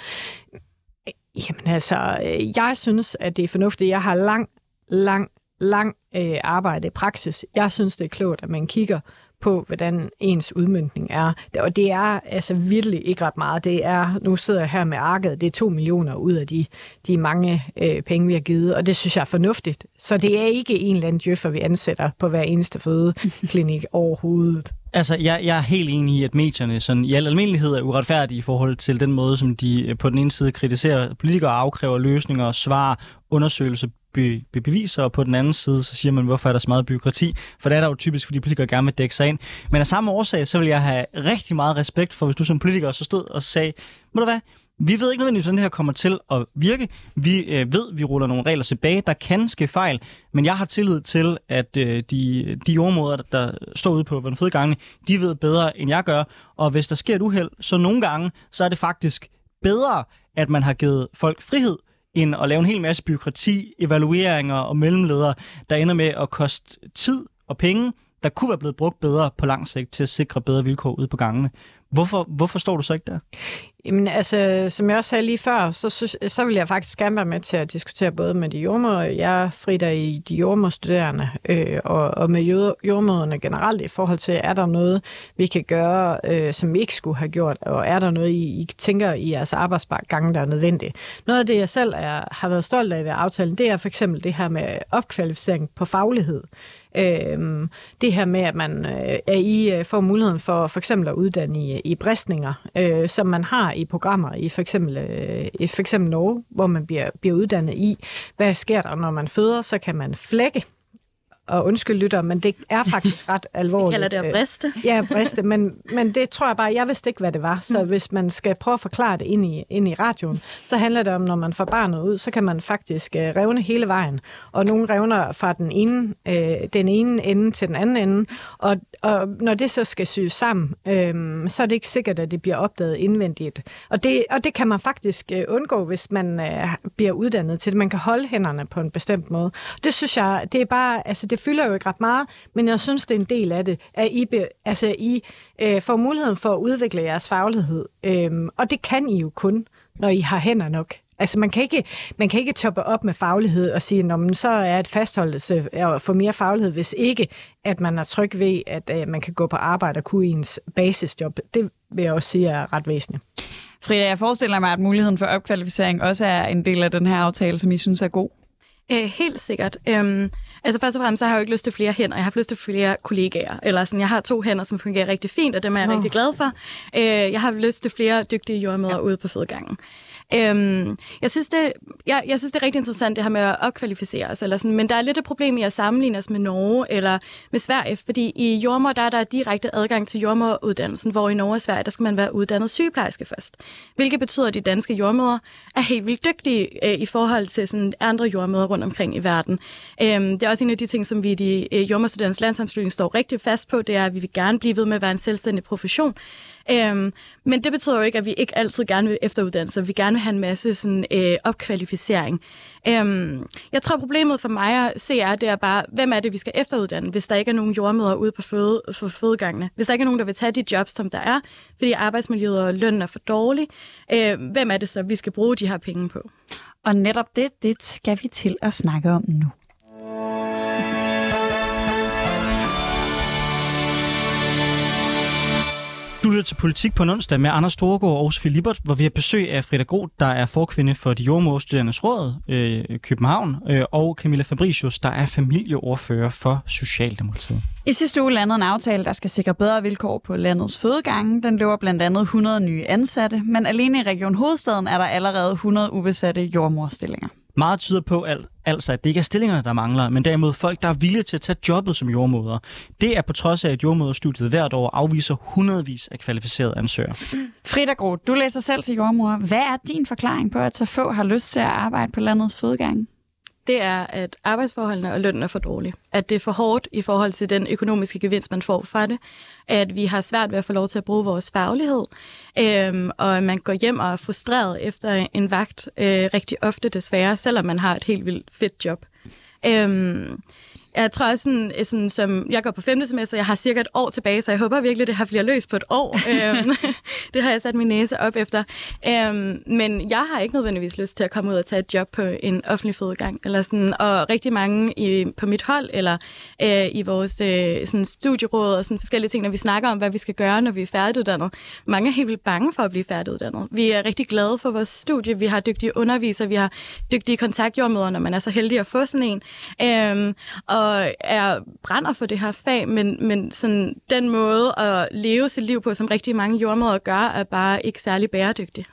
S4: Jamen altså, øh, jeg synes, at det er fornuftigt. Jeg har lang, lang, lang øh, arbejde i praksis. Jeg synes, det er klogt, at man kigger på, hvordan ens udmyndning er. Og det er altså virkelig ikke ret meget. Det er, nu sidder jeg her med arket, det er to millioner ud af de, de mange øh, penge, vi har givet, og det synes jeg er fornuftigt. Så det er ikke en eller anden djøffer, vi ansætter på hver eneste fødeklinik overhovedet.
S1: Altså, jeg, jeg er helt enig i, at medierne sådan, i al almindelighed er uretfærdige i forhold til den måde, som de øh, på den ene side kritiserer politikere, afkræver løsninger, svar, undersøgelse, be, be beviser, og på den anden side, så siger man, hvorfor er der så meget byråkrati? For det er der jo typisk, fordi politikere gerne vil dække sig ind. Men af samme årsag, så vil jeg have rigtig meget respekt for, hvis du som politiker så stod og sagde, må du hvad, vi ved ikke nødvendigvis, hvordan det her kommer til at virke. Vi øh, ved, vi ruller nogle regler tilbage. Der kan ske fejl, men jeg har tillid til, at øh, de, de områder, der står ude på Vandfødegangene, de ved bedre, end jeg gør. Og hvis der sker et uheld, så nogle gange, så er det faktisk bedre, at man har givet folk frihed, end at lave en hel masse byråkrati, evalueringer og mellemledere, der ender med at koste tid og penge, der kunne være blevet brugt bedre på lang sigt til at sikre bedre vilkår ude på gangene. Hvorfor, hvorfor står du så ikke der?
S4: Jamen altså, som jeg også sagde lige før, så, så, så vil jeg faktisk gerne være med til at diskutere både med de jordmøder, jeg fritter i de jordmøderstuderende, øh, og, og med jordmøderne generelt i forhold til, er der noget, vi kan gøre, øh, som vi ikke skulle have gjort, og er der noget, I, I tænker i jeres arbejdsgange, der er nødvendigt. Noget af det, jeg selv er, har været stolt af ved aftalen, det er for eksempel det her med opkvalificering på faglighed. Øh, det her med, at man øh, er i, øh, får muligheden for for eksempel at uddanne i, i bristninger, øh, som man har i programmer i for eksempel, øh, i for eksempel Norge, hvor man bliver, bliver uddannet i, hvad sker der, når man føder, så kan man flække og undskyld lytter, men det er faktisk ret alvorligt.
S3: Vi kalder det at briste.
S4: Ja, briste, men, men det tror jeg bare, jeg vidste ikke, hvad det var. Så mm. hvis man skal prøve at forklare det ind i, ind i radioen, så handler det om, når man får barnet ud, så kan man faktisk uh, revne hele vejen. Og nogle revner fra den ene, uh, den ene ende til den anden ende. Og, og når det så skal syes sammen, uh, så er det ikke sikkert, at det bliver opdaget indvendigt. Og det, og det kan man faktisk uh, undgå, hvis man uh, bliver uddannet til det. Man kan holde hænderne på en bestemt måde. Det synes jeg, det er bare, altså det fylder jo ikke ret meget, men jeg synes, det er en del af det, at I, be, altså, I øh, får muligheden for at udvikle jeres faglighed. Øhm, og det kan I jo kun, når I har hænder nok. Altså man kan ikke, man kan ikke toppe op med faglighed og sige, at så er et fastholdelse øh, at få mere faglighed, hvis ikke at man er tryg ved, at øh, man kan gå på arbejde og kunne ens basisjob. Det vil jeg også sige er ret væsentligt.
S2: Frida, jeg forestiller mig, at muligheden for opkvalificering også er en del af den her aftale, som I synes er god.
S3: Øh, helt sikkert. Øhm, altså først og fremmest, så har jeg jo ikke lyst til flere hænder. Jeg har lyst til flere kollegaer. Eller sådan, jeg har to hænder, som fungerer rigtig fint, og dem er jeg oh. rigtig glad for. Øh, jeg har lyst til flere dygtige jordmøder ja. ude på fødegangen. Øhm, jeg, synes, det, jeg, jeg synes, det er rigtig interessant, det her med at opkvalificere os. Eller sådan, men der er lidt et problem i at sammenligne os med Norge eller med Sverige, fordi i jordmor der er der direkte adgang til jordmoruddannelsen, hvor i Norge og Sverige, der skal man være uddannet sygeplejerske først. Hvilket betyder, at de danske jordmøder er helt vildt dygtige øh, i forhold til sådan, andre jordmøder rundt omkring i verden. Øhm, det er også en af de ting, som vi i de øh, jordmorstuderendes landsamslutning står rigtig fast på, det er, at vi vil gerne blive ved med at være en selvstændig profession. Øhm, men det betyder jo ikke, at vi ikke altid gerne vil efteruddanne sig. Vi gerne vil have en masse sådan, øh, opkvalificering. Øhm, jeg tror, problemet for mig at se er, det er bare, hvem er det, vi skal efteruddanne, hvis der ikke er nogen jordmøder ude på, føde, for fødegangene. Hvis der ikke er nogen, der vil tage de jobs, som der er, fordi arbejdsmiljøet og lønnen er for dårlig. Øh, hvem er det så, vi skal bruge de her penge på?
S2: Og netop det, det skal vi til at snakke om nu.
S1: Du lytter til Politik på en onsdag med Anders Storgård og Sofie Libert, hvor vi har besøg af Frida Groth, der er forkvinde for de jordmorstuderendes råd øh, København, øh, og Camilla Fabricius, der er familieordfører for Socialdemokratiet.
S2: I sidste uge landede en aftale, der skal sikre bedre vilkår på landets fødegange. Den løber blandt andet 100 nye ansatte, men alene i Region Hovedstaden er der allerede 100 ubesatte jordmorstillinger.
S1: Meget tyder på alt, altså, at det ikke er stillingerne, der mangler, men derimod folk, der er villige til at tage jobbet som jordmoder. Det er på trods af, at jordmoderstudiet hvert år afviser hundredvis af kvalificerede ansøgere.
S2: Frida Groth, du læser selv til jordmor. Hvad er din forklaring på, at så få har lyst til at arbejde på landets fødegange?
S3: Det er, at arbejdsforholdene og lønnen er for dårlige. At det er for hårdt i forhold til den økonomiske gevinst, man får fra det. At vi har svært ved at få lov til at bruge vores faglighed. Øhm, og at man går hjem og er frustreret efter en vagt øh, rigtig ofte desværre, selvom man har et helt vildt fedt job. Øhm, jeg tror også, sådan, sådan, som jeg går på femte semester, jeg har cirka et år tilbage, så jeg håber virkelig, det her bliver løst på et år. Øhm, det har jeg sat min næse op efter. Øhm, men jeg har ikke nødvendigvis lyst til at komme ud og tage et job på en offentlig fodgang. Eller sådan, og rigtig mange i, på mit hold, eller øh, i vores øh, sådan studieråd og sådan forskellige ting, når vi snakker om, hvad vi skal gøre, når vi er færdiguddannet. Mange er helt vildt bange for at blive færdiguddannet. Vi er rigtig glade for vores studie. Vi har dygtige undervisere, vi har dygtige kontaktjordmøder, når man er så heldig at få sådan en. Øhm, og og er brænder for det her fag, men, men sådan, den måde at leve sit liv på, som rigtig mange jordmøder gør, er bare ikke særlig bæredygtig.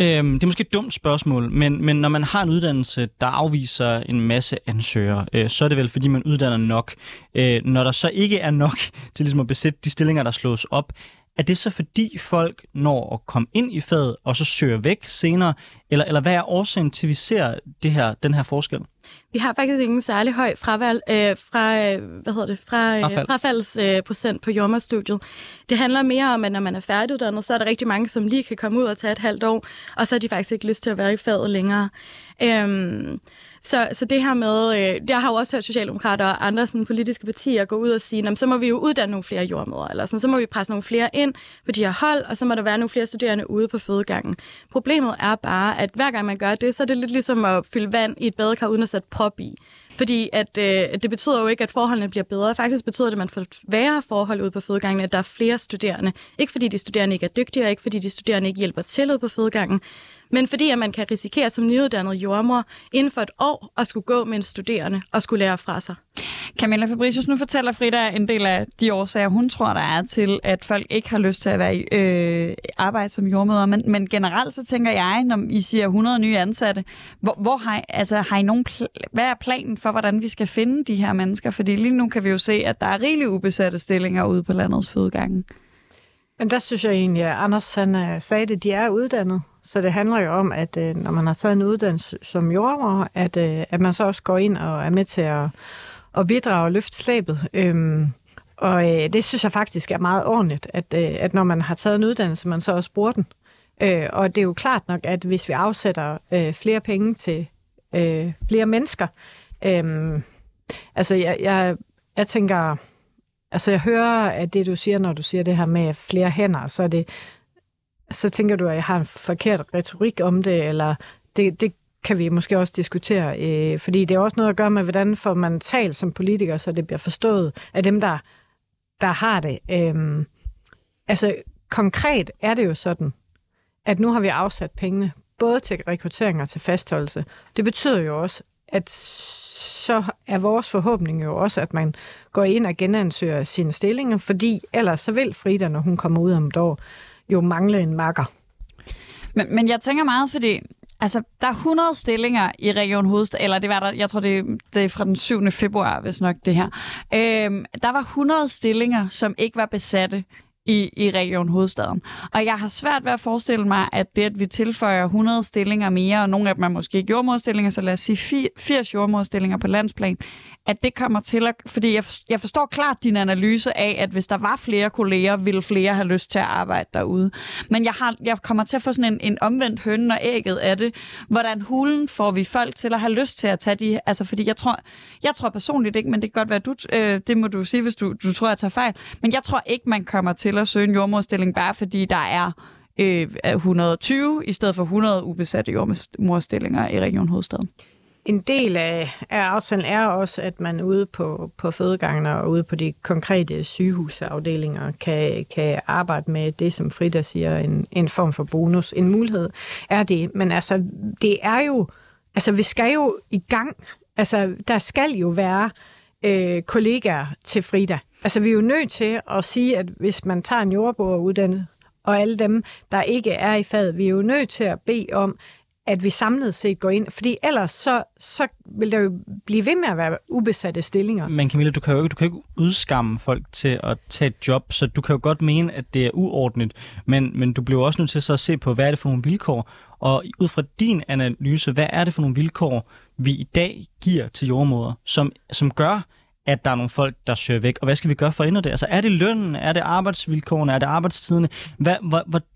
S1: Øhm, det er måske et dumt spørgsmål, men, men når man har en uddannelse, der afviser en masse ansøgere, øh, så er det vel, fordi man uddanner nok. Øh, når der så ikke er nok til ligesom at besætte de stillinger, der slås op, er det så fordi folk når at komme ind i faget, og så søger væk senere? Eller, eller hvad er årsagen til, at vi ser det her, den her forskel?
S3: Vi har faktisk ingen særlig høj fravalg, øh, fra, øh, hvad hedder det, fra, øh, Frafald. frafaldsprocent øh, på jordmorstudiet. Det handler mere om, at når man er færdiguddannet, så er der rigtig mange, som lige kan komme ud og tage et halvt år, og så har de faktisk ikke lyst til at være i faget længere. Øhm, så, så det her med, øh, jeg har jo også hørt Socialdemokrater og andre sådan, politiske partier gå ud og sige, så må vi jo uddanne nogle flere jordmøder, eller sådan, så må vi presse nogle flere ind på de her hold, og så må der være nogle flere studerende ude på fødegangen. Problemet er bare, at hver gang man gør det, så er det lidt ligesom at fylde vand i et badekar uden at sætte prop i. Fordi at, øh, det betyder jo ikke, at forholdene bliver bedre. Faktisk betyder det, at man får værre forhold ude på fødegangen, at der er flere studerende. Ikke fordi de studerende ikke er dygtige, og ikke fordi de studerende ikke hjælper til ude på fødegangen, men fordi at man kan risikere som nyuddannet jordmor inden for et år at skulle gå med en studerende og skulle lære fra sig.
S2: Camilla Fabricius, nu fortæller Frida en del af de årsager, hun tror, der er til, at folk ikke har lyst til at være i øh, arbejde som jordmøder. Men, men generelt så tænker jeg, når I siger 100 nye ansatte, hvor, hvor har, altså, har I nogen pl- hvad er planen for, hvordan vi skal finde de her mennesker? Fordi lige nu kan vi jo se, at der er rigeligt ubesatte stillinger ude på landets fødegange.
S4: Men der synes jeg egentlig, at Anders han, øh, sagde det, de er uddannet. Så det handler jo om, at øh, når man har taget en uddannelse som jordmor, at, øh, at man så også går ind og er med til at, at bidrage og løfte slæbet. Øhm, og øh, det synes jeg faktisk er meget ordentligt, at, øh, at når man har taget en uddannelse, man så også bruger den. Øh, og det er jo klart nok, at hvis vi afsætter øh, flere penge til øh, flere mennesker, øh, altså jeg, jeg, jeg tænker Altså, jeg hører, at det, du siger, når du siger det her med flere hænder, så er det, så tænker du, at jeg har en forkert retorik om det, eller det, det kan vi måske også diskutere, øh, fordi det er også noget at gøre med, hvordan får man talt som politiker, så det bliver forstået af dem, der, der har det. Øh, altså, konkret er det jo sådan, at nu har vi afsat pengene, både til rekruttering og til fastholdelse. Det betyder jo også, at så er vores forhåbning jo også, at man går ind og genansøger sine stillinger, fordi ellers så vil Frida, når hun kommer ud om et år, jo mangle en makker.
S2: Men, men jeg tænker meget, fordi Altså, der er 100 stillinger i Region Hovedstad, eller det var der, jeg tror, det, det er fra den 7. februar, hvis nok det her. Øhm, der var 100 stillinger, som ikke var besatte i, i Region Hovedstaden. Og jeg har svært ved at forestille mig, at det, at vi tilføjer 100 stillinger mere, og nogle af dem er måske jordmorstillinger, så lad os sige 80 jordmorstillinger på landsplan, at det kommer til at... Fordi jeg, jeg forstår klart din analyse af, at hvis der var flere kolleger, ville flere have lyst til at arbejde derude. Men jeg, har, jeg kommer til at få sådan en, en omvendt høn og ægget af det. Hvordan hulen får vi folk til at have lyst til at tage de... Altså, fordi jeg tror, jeg tror personligt ikke, men det kan godt være, du, øh, det må du sige, hvis du, du tror, jeg tager fejl. Men jeg tror ikke, man kommer til at søge en jordmorstilling, bare fordi der er øh, 120 i stedet for 100 ubesatte jordmorstillinger i Region Hovedstaden
S4: en del af, af aftalen er også, at man ude på, på fødegangene og ude på de konkrete sygehusafdelinger kan, kan arbejde med det, som Frida siger, en, en form for bonus. En mulighed er det. Men altså, det er jo... Altså, vi skal jo i gang. Altså, der skal jo være øh, kollegaer til Frida. Altså, vi er jo nødt til at sige, at hvis man tager en jordbrugeruddannelse, og alle dem, der ikke er i faget, vi er jo nødt til at bede om, at vi samlet set går ind, fordi ellers så, så vil der jo blive ved med at være ubesatte stillinger.
S1: Men Camilla, du kan jo ikke, du kan ikke udskamme folk til at tage et job, så du kan jo godt mene, at det er uordentligt, men, men du bliver også nødt til så at se på, hvad er det for nogle vilkår, og ud fra din analyse, hvad er det for nogle vilkår, vi i dag giver til jordmoder, som, som gør, at der er nogle folk, der søger væk. Og hvad skal vi gøre for at ændre det? Altså er det lønnen? Er det arbejdsvilkårene? Er det arbejdstiderne? Hvad,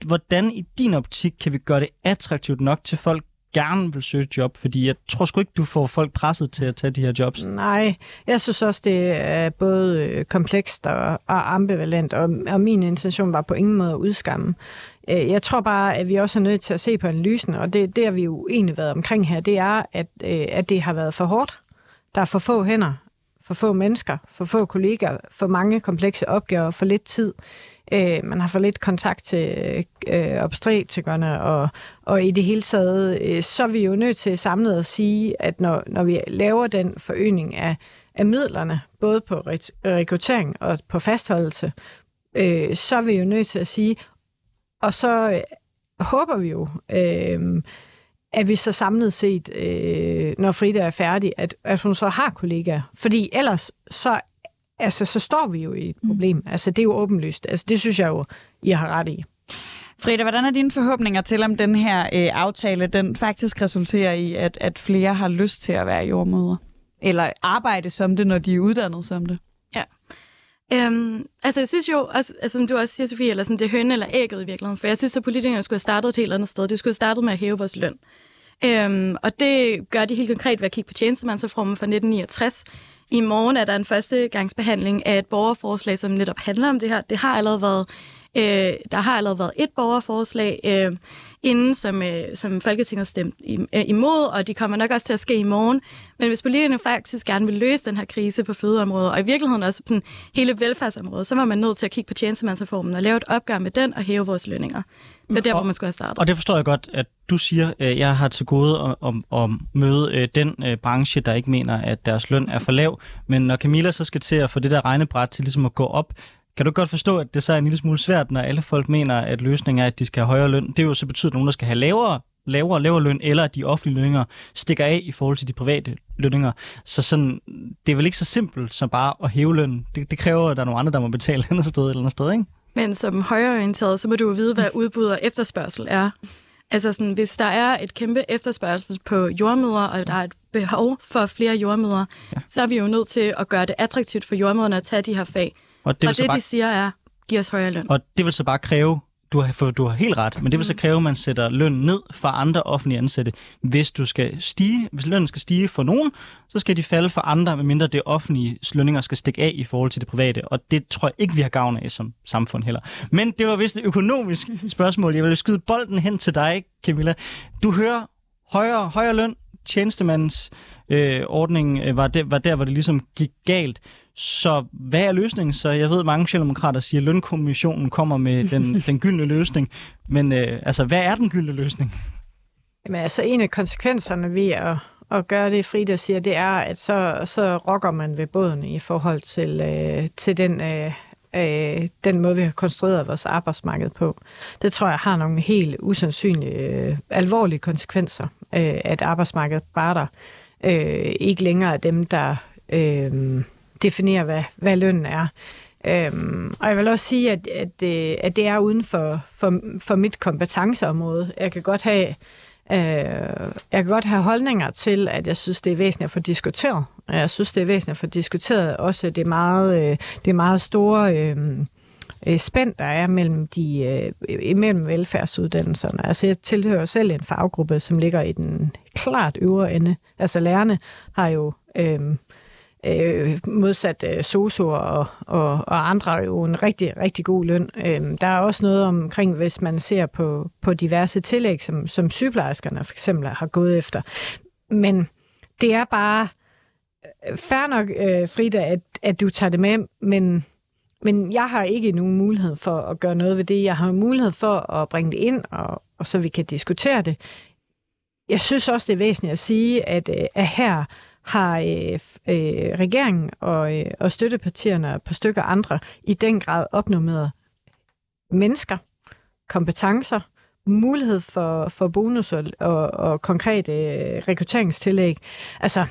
S1: hvordan i din optik kan vi gøre det attraktivt nok til folk gerne vil søge et job? Fordi jeg tror sgu ikke, du får folk presset til at tage de her jobs.
S4: Nej, jeg synes også, det er både øh, komplekst og, og ambivalent, og, og min intention var på ingen måde at udskamme. Øh, jeg tror bare, at vi også er nødt til at se på analysen, og det, det har vi jo egentlig været omkring her, det er, at, øh, at det har været for hårdt. Der er for få hænder, for få mennesker, for få kollegaer, for mange komplekse opgaver, for lidt tid. Øh, man har for lidt kontakt til øh, obstetrikerne, og, og i det hele taget, øh, så er vi jo nødt til samlet at sige, at når, når vi laver den forøgning af, af midlerne, både på rekruttering og på fastholdelse, øh, så er vi jo nødt til at sige, og så øh, håber vi jo, øh, at vi så samlet set, øh, når Frida er færdig, at, at hun så har kollegaer. Fordi ellers så, altså, så står vi jo i et mm. problem. Mm. Altså, det er jo åbenlyst. Altså, det synes jeg jo, I har ret i.
S2: Frida, hvordan er dine forhåbninger til, om den her øh, aftale, den faktisk resulterer i, at, at flere har lyst til at være jordmøder? Eller arbejde som det, når de er uddannet som det?
S3: Ja. Øhm, altså, jeg synes jo, altså, altså, som du også siger, Sofie, eller sådan, det er høn eller ægget i virkeligheden. For jeg synes, at politikerne skulle have startet et helt andet sted. De skulle have startet med at hæve vores løn. Øhm, og det gør de helt konkret ved at kigge på tjenestemandsreformen fra 1969. I morgen er der en første gangsbehandling af et borgerforslag, som netop handler om det her. Det har allerede været, øh, der har allerede været et borgerforslag. Øh, inden, som, øh, som Folketinget har stemt øh, imod, og de kommer nok også til at ske i morgen. Men hvis politikerne faktisk gerne vil løse den her krise på fødeområdet, og i virkeligheden også sådan hele velfærdsområdet, så var man nødt til at kigge på tjenestemandsreformen og lave et opgør med den og hæve vores lønninger. Det er der, og, hvor man skulle have startet.
S1: Og det forstår jeg godt, at du siger, at jeg har til gode at, at, at møde øh, den øh, branche, der ikke mener, at deres løn er for lav. Men når Camilla så skal til at få det der regnebræt til ligesom at gå op, kan du godt forstå, at det så er en lille smule svært, når alle folk mener, at løsningen er, at de skal have højere løn? Det er jo så betyder, at nogen, der skal have lavere lavere lavere løn, eller at de offentlige lønninger stikker af i forhold til de private lønninger. Så sådan, det er vel ikke så simpelt som bare at hæve løn. Det, det kræver, at der er nogle andre, der må betale andet sted eller andet sted, ikke?
S3: Men som højreorienteret, så må du jo vide, hvad udbud og efterspørgsel er. Altså sådan, hvis der er et kæmpe efterspørgsel på jordmøder, og der er et behov for flere jordmøder, ja. så er vi jo nødt til at gøre det attraktivt for jordmøderne at tage de her fag. Og det, og det bare, de siger er, giv os højere løn.
S1: Og det vil så bare kræve, du har, for du har helt ret, men det vil så mm. kræve, at man sætter løn ned for andre offentlige ansatte. Hvis, du skal stige, hvis lønnen skal stige for nogen, så skal de falde for andre, medmindre det offentlige lønninger skal stikke af i forhold til det private. Og det tror jeg ikke, vi har gavn af som samfund heller. Men det var vist et økonomisk spørgsmål. Jeg vil skyde bolden hen til dig, Camilla. Du hører højere, højere løn, tjenestemandens øh, ordning øh, var, der, var der, hvor det ligesom gik galt. Så hvad er løsningen? Så jeg ved, at mange socialdemokrater siger, at lønkommissionen kommer med den, den gyldne løsning. Men øh, altså, hvad er den gyldne løsning?
S4: Jamen altså, en af konsekvenserne ved at, at gøre det, Frida siger, det er, at så, så rokker man ved båden i forhold til, øh, til den, øh, øh, den måde, vi har konstrueret vores arbejdsmarked på. Det tror jeg har nogle helt usandsynlige, øh, alvorlige konsekvenser, øh, at arbejdsmarkedet bare der øh, ikke længere er dem, der... Øh, definere, hvad, hvad lønnen er. Øhm, og jeg vil også sige, at, at, øh, at det er uden for, for, for mit kompetenceområde. Jeg kan godt have øh, jeg kan godt have holdninger til, at jeg synes, det er væsentligt at få diskuteret. Jeg synes, det er væsentligt at få diskuteret også det meget, øh, det meget store øh, øh spænd, der er mellem, de, øh, imellem velfærdsuddannelserne. Altså, jeg tilhører selv en faggruppe, som ligger i den klart øvre ende. Altså, lærerne har jo øh, øh, modsat øh, sosuer og, og, og andre jo en rigtig, rigtig god løn. Øh, der er også noget omkring, hvis man ser på, på diverse tillæg, som, som sygeplejerskerne for eksempel har gået efter. Men det er bare øh, fair nok, øh, Frida, at, at du tager det med, men, men jeg har ikke nogen mulighed for at gøre noget ved det. Jeg har mulighed for at bringe det ind, og, og så vi kan diskutere det. Jeg synes også, det er væsentligt at sige, at, øh, at her har øh, øh, regeringen og, øh, og støttepartierne og på stykker andre i den grad opnumeret mennesker, kompetencer, mulighed for, for bonus og, og, og konkrete øh, rekrutteringstillæg. Altså,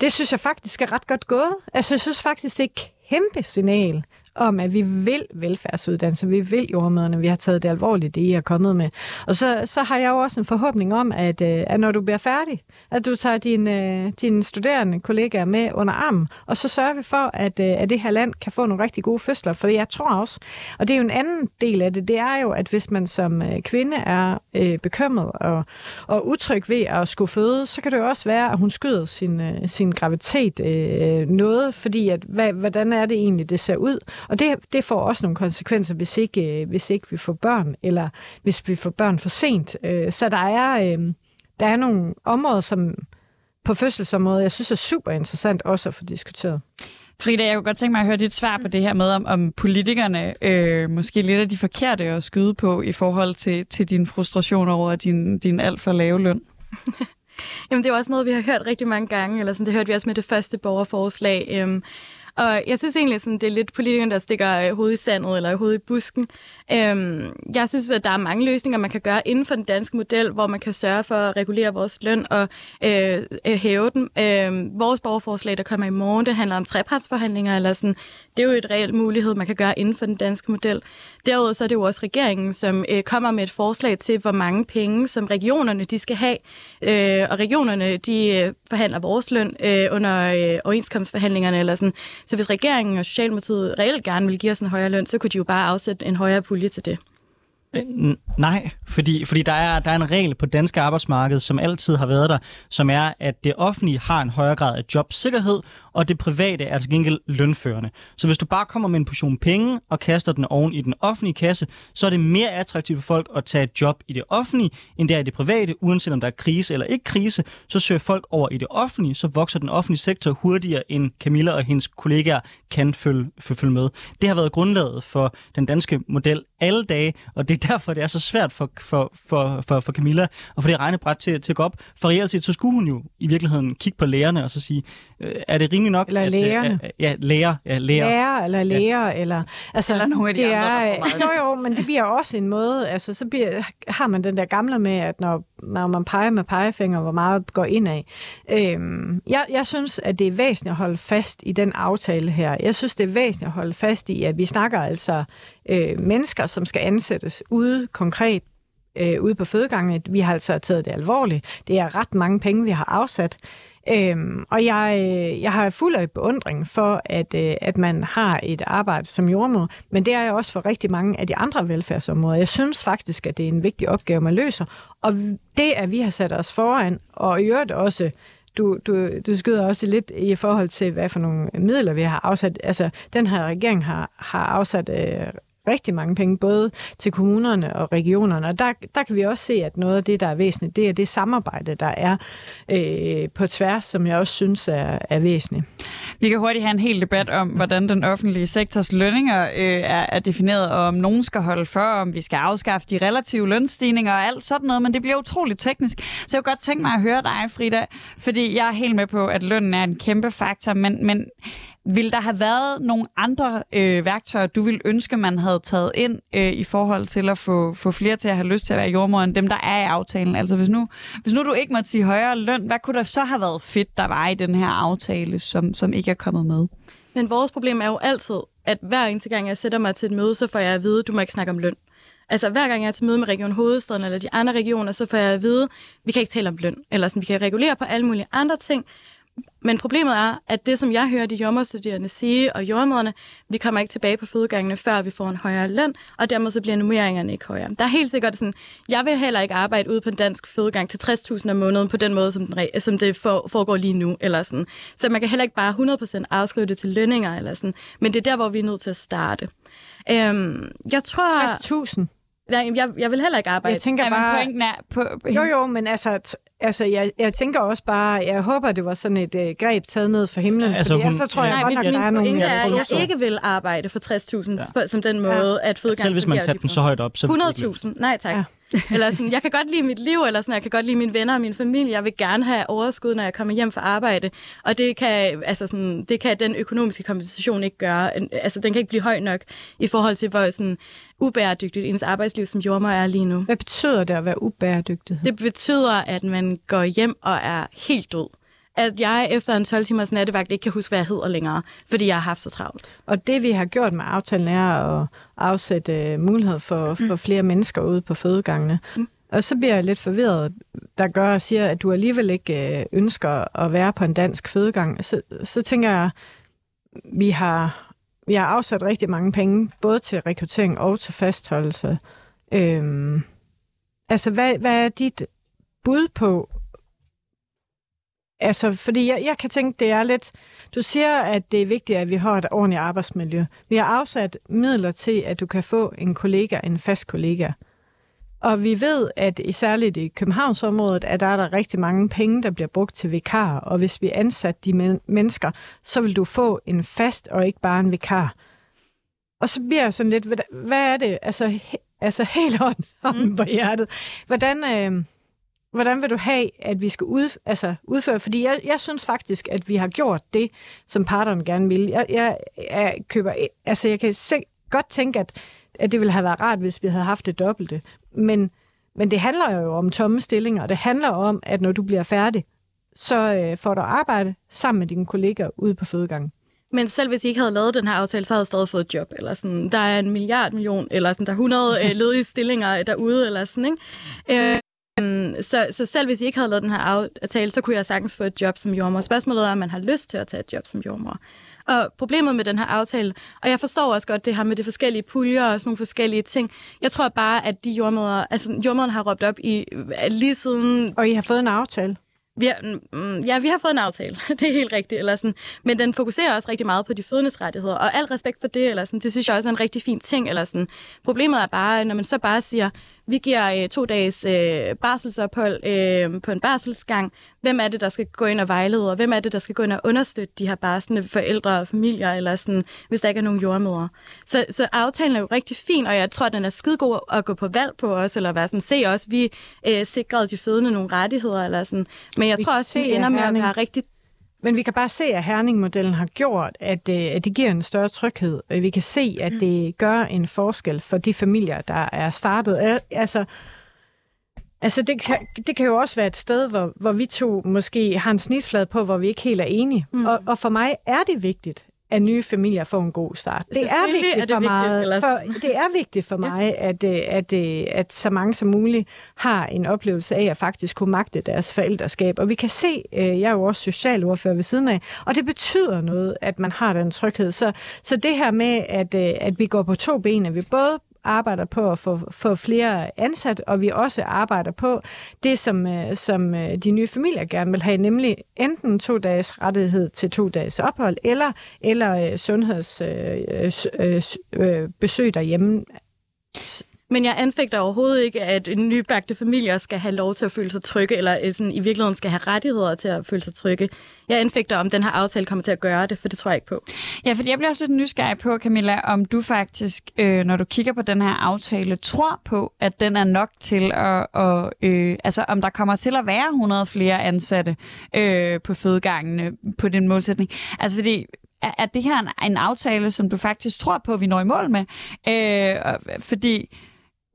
S4: det synes jeg faktisk er ret godt gået. Altså, jeg synes faktisk, det er et kæmpe signal om, at vi vil velfærdsuddannelse, vi vil jordmøderne, vi har taget det alvorligt, det I er kommet med. Og så, så har jeg jo også en forhåbning om, at, øh, at når du bliver færdig, at du tager dine, øh, dine studerende kollegaer med under armen, og så sørger vi for, at, øh, at det her land kan få nogle rigtig gode fødsler. For jeg tror også, og det er jo en anden del af det, det er jo, at hvis man som kvinde er øh, bekymret og, og utryg ved at skulle føde, så kan det jo også være, at hun skyder sin, sin graviditet øh, noget, fordi at, hvad, hvordan er det egentlig, det ser ud? Og det, det får også nogle konsekvenser, hvis ikke, øh, hvis ikke vi får børn, eller hvis vi får børn for sent. Øh, så der er, øh, der er nogle områder, som på fødselsområdet, jeg synes er super interessant også at få diskuteret.
S2: Frida, jeg kunne godt tænke mig at høre dit svar på det her med, om, om politikerne øh, måske lidt af de forkerte at skyde på i forhold til, til din frustration over din, din alt for lave løn.
S3: Jamen, det er også noget, vi har hørt rigtig mange gange, eller sådan, det hørte vi også med det første borgerforslag. Øhm, og jeg synes egentlig, sådan, det er lidt politikerne, der stikker øh, hovedet i sandet eller hovedet i busken. Øhm, jeg synes, at der er mange løsninger, man kan gøre inden for den danske model, hvor man kan sørge for at regulere vores løn og øh, øh hæve den. Øh, vores borgerforslag, der kommer i morgen, det handler om trepartsforhandlinger. Eller sådan. Det er jo et reelt mulighed, man kan gøre inden for den danske model. Derudover så er det jo også regeringen, som øh, kommer med et forslag til, hvor mange penge, som regionerne de skal have. Øh, og regionerne, de øh, forhandler vores løn øh, under øh, overenskomstforhandlingerne. Eller sådan. Så hvis regeringen og Socialdemokratiet reelt gerne vil give os en højere løn, så kunne de jo bare afsætte en højere pulje til det.
S1: Nej, fordi, fordi der, er, der er en regel på danske arbejdsmarked, som altid har været der, som er, at det offentlige har en højere grad af jobsikkerhed, og det private er til gengæld lønførende. Så hvis du bare kommer med en portion penge og kaster den oven i den offentlige kasse, så er det mere attraktivt for folk at tage et job i det offentlige, end det er i det private, uanset om der er krise eller ikke krise, så søger folk over i det offentlige, så vokser den offentlige sektor hurtigere, end Camilla og hendes kollegaer kan følge, følge med. Det har været grundlaget for den danske model alle dage, og det er derfor, det er så svært for, for, for, for, for Camilla at få det regnebræt til, til at gå op. For reelt set, så skulle hun jo i virkeligheden kigge på lærerne og så sige, øh, er det rimelig nok?
S4: Eller
S1: at,
S4: lægerne.
S1: At, ja, læger. Ja, læger.
S4: Lærer eller læger, ja. eller... Altså,
S2: eller nogle af de
S4: det
S2: andre,
S4: er, Jo, jo, men det bliver også en måde, altså så bliver, har man den der gamle med, at når, når man peger med pegefinger, hvor meget går ind af. Øhm, jeg, jeg synes, at det er væsentligt at holde fast i den aftale her. Jeg synes, det er væsentligt at holde fast i, at vi snakker altså øh, mennesker, som skal ansættes ude konkret øh, ude på fødegangene. Vi har altså taget det alvorligt. Det er ret mange penge, vi har afsat. Øhm, og jeg, øh, jeg har fuld af beundring for, at, øh, at man har et arbejde som jordmor, men det er jeg også for rigtig mange af de andre velfærdsområder. Jeg synes faktisk, at det er en vigtig opgave, man løser. Og det, at vi har sat os foran, og i øvrigt også du, du, du skyder også lidt i forhold til, hvad for nogle midler vi har afsat. Altså, den her regering har, har afsat øh, rigtig mange penge, både til kommunerne og regionerne. Og der, der kan vi også se, at noget af det, der er væsentligt, det er det samarbejde, der er øh, på tværs, som jeg også synes er, er væsentligt.
S2: Vi kan hurtigt have en hel debat om, hvordan den offentlige sektors lønninger øh, er, er defineret, og om nogen skal holde for, om vi skal afskaffe de relative lønstigninger og alt sådan noget, men det bliver utroligt teknisk. Så jeg kunne godt tænke mig at høre dig, Frida, fordi jeg er helt med på, at lønnen er en kæmpe faktor, men, men vil der have været nogle andre øh, værktøjer, du ville ønske, man havde taget ind øh, i forhold til at få, få flere til at have lyst til at være jordmor, end dem, der er i aftalen? Altså hvis nu, hvis nu du ikke måtte sige højere løn, hvad kunne der så have været fedt, der var i den her aftale, som, som ikke er kommet med?
S3: Men vores problem er jo altid, at hver eneste gang, jeg sætter mig til et møde, så får jeg at vide, at du må ikke snakke om løn. Altså hver gang jeg er til møde med Region Hovedstaden eller de andre regioner, så får jeg at vide, at vi kan ikke tale om løn, eller sådan, vi kan regulere på alle mulige andre ting, men problemet er, at det, som jeg hører de jordmorstuderende sige, og jordmøderne, vi kommer ikke tilbage på fødegangene, før vi får en højere løn, og dermed så bliver nummeringerne ikke højere. Der er helt sikkert sådan, jeg vil heller ikke arbejde ude på en dansk fødegang til 60.000 om måneden på den måde, som, den, som det foregår lige nu. Eller sådan. Så man kan heller ikke bare 100% afskrive det til lønninger. Eller sådan. Men det er der, hvor vi er nødt til at starte. Øhm, jeg tror...
S4: 60.000?
S3: Nej, jeg, jeg vil heller ikke arbejde.
S4: Jeg tænker
S2: Ja,
S4: bare...
S2: pointen er... På,
S4: Jo, jo, men altså, altså, jeg, jeg tænker også bare, jeg håber, det var sådan et uh, greb taget ned fra himlen,
S1: Ja,
S4: ja,
S1: altså,
S4: fordi
S1: hun-
S4: ellers så tror jeg
S1: Ja,
S3: Nej,
S4: godt
S3: min
S4: der er
S1: Ja,
S3: er, at jeg ikke vil arbejde for 60.000
S1: Ja.
S3: ja. som den måde, at fødegang
S1: Selv hvis man satte den så højt op, så... ville det ikke lykkes.
S3: 100.000. Nej, tak. Ja. Eller sådan, jeg kan godt lide mit liv, eller sådan, jeg kan godt lide mine venner og min familie. Jeg vil gerne have overskud, når jeg kommer hjem fra arbejde. Og det kan, altså sådan, det kan den økonomiske kompensation ikke gøre. Altså, den kan ikke blive høj nok i forhold til, hvor sådan, ubæredygtigt ens arbejdsliv som jordmor er lige nu.
S4: Hvad betyder det at være ubæredygtighed?
S3: Det betyder, at man går hjem og er helt død. At jeg efter en 12 timers nattevagt ikke kan huske, hvad jeg hedder længere, fordi jeg har haft så travlt.
S4: Og det, vi har gjort med aftalen, er at afsætte øh, mulighed for, for flere mennesker ude på fødegangene.
S3: Mm.
S4: Og så bliver jeg lidt forvirret, der gør og siger, at du alligevel ikke øh, ønsker at være på en dansk fødegang. Så, så tænker jeg, vi har, vi har afsat rigtig mange penge, både til rekruttering og til fastholdelse. Øhm, altså, hvad, hvad er dit bud på, Altså, fordi jeg, jeg kan tænke, det er lidt... Du siger, at det er vigtigt, at vi har et ordentligt arbejdsmiljø. Vi har afsat midler til, at du kan få en kollega, en fast kollega. Og vi ved, at i særligt i Københavnsområdet, at der er der rigtig mange penge, der bliver brugt til vikarer. Og hvis vi ansætter de men- mennesker, så vil du få en fast og ikke bare en vikar. Og så bliver jeg sådan lidt, hvad, hvad er det? Altså, he, altså helt hånden mm. på hjertet. Hvordan... Øh, hvordan vil du have, at vi skal ud, altså udføre? Fordi jeg, jeg synes faktisk, at vi har gjort det, som parterne gerne vil. Jeg, jeg, jeg køber, altså jeg kan se, godt tænke, at, at det ville have været rart, hvis vi havde haft det dobbelte. Men, men det handler jo om tomme stillinger, og det handler om, at når du bliver færdig, så øh, får du arbejde sammen med dine kolleger ude på fødegangen.
S3: Men selv hvis I ikke havde lavet den her aftale, så havde jeg stadig fået et job. Eller sådan, der er en milliard million, eller sådan, der er 100 øh, ledige stillinger derude. Eller sådan, ikke? Øh, så, så selv hvis I ikke havde lavet den her aftale, så kunne jeg sagtens få et job som jordmor. Spørgsmålet er, om man har lyst til at tage et job som jordmor. Og problemet med den her aftale, og jeg forstår også godt det her med de forskellige puljer og sådan nogle forskellige ting. Jeg tror bare, at de jordmøder, altså jordmøderne har råbt op i lige siden
S4: Og I har fået en aftale.
S3: vi har, mm, ja, vi har fået en aftale. det er helt rigtigt. Eller sådan. Men den fokuserer også rigtig meget på de fødendes rettigheder. Og al respekt for det, eller sådan, det synes jeg også er en rigtig fin ting. Eller sådan. Problemet er bare, når man så bare siger, vi giver øh, to dages øh, barselsophold øh, på en barselsgang. Hvem er det, der skal gå ind og vejlede? Og hvem er det, der skal gå ind og understøtte de her barslende forældre og familier, eller sådan, hvis der ikke er nogen jordmødre? Så, så aftalen er jo rigtig fin, og jeg tror, den er skidegod at gå på valg på os, eller være sådan, se os, vi øh, sikrede de fødende nogle rettigheder, eller sådan. Men jeg
S4: Vi
S3: tror også, vi ender med at være rigtig
S4: Men vi kan bare se, at Herning-modellen har gjort, at, øh, at det giver en større tryghed. Vi kan se, at det gør en forskel for de familier, der er startet. Øh, Altså, altså det, kan, det kan jo også være et sted, hvor, hvor vi to måske har en snitflade på, hvor vi ikke helt er enige. Mm. Og, og for mig er det vigtigt, at nye familier får en god start. Det er vigtigt
S3: er det
S4: for
S3: vigtigt,
S4: mig.
S3: eller
S4: For, det er vigtigt for mig, at, øh, at, øh, at så mange som muligt har en oplevelse af at faktisk kunne magte deres forældreskab. Og vi kan se, øh, jeg er jo også socialordfører ved siden af, og det betyder noget, at man har den tryghed. Så, så det her med, at, at vi går på to ben, at vi både arbejder på at få, få flere ansat, og vi også arbejder på det, som, øh, som øh, de nye familier gerne vil have, nemlig enten to dages rettighed til to dages ophold, eller, eller øh, sundhedsbesøg øh, øh, øh, besøg derhjemme.
S3: Men jeg anfægter overhovedet ikke, at nybagte familier skal have lov til at føle sig trygge, eller øh, sådan, i virkeligheden skal have rettigheder til at føle sig trygge. Jeg anfægter, om den her aftale kommer til at gøre det, for det tror jeg ikke på.
S2: Ja, for jeg bliver også lidt nysgerrig på, Camilla, om du faktisk, øh, når du kigger på den her aftale, tror på, at den er nok til at, og, øh, altså om der kommer til at være 100 flere ansatte øh, på fødegangene på den målsætning. Altså fordi, er, er det her en, en aftale, som du faktisk tror på, at vi når i mål med? Øh, fordi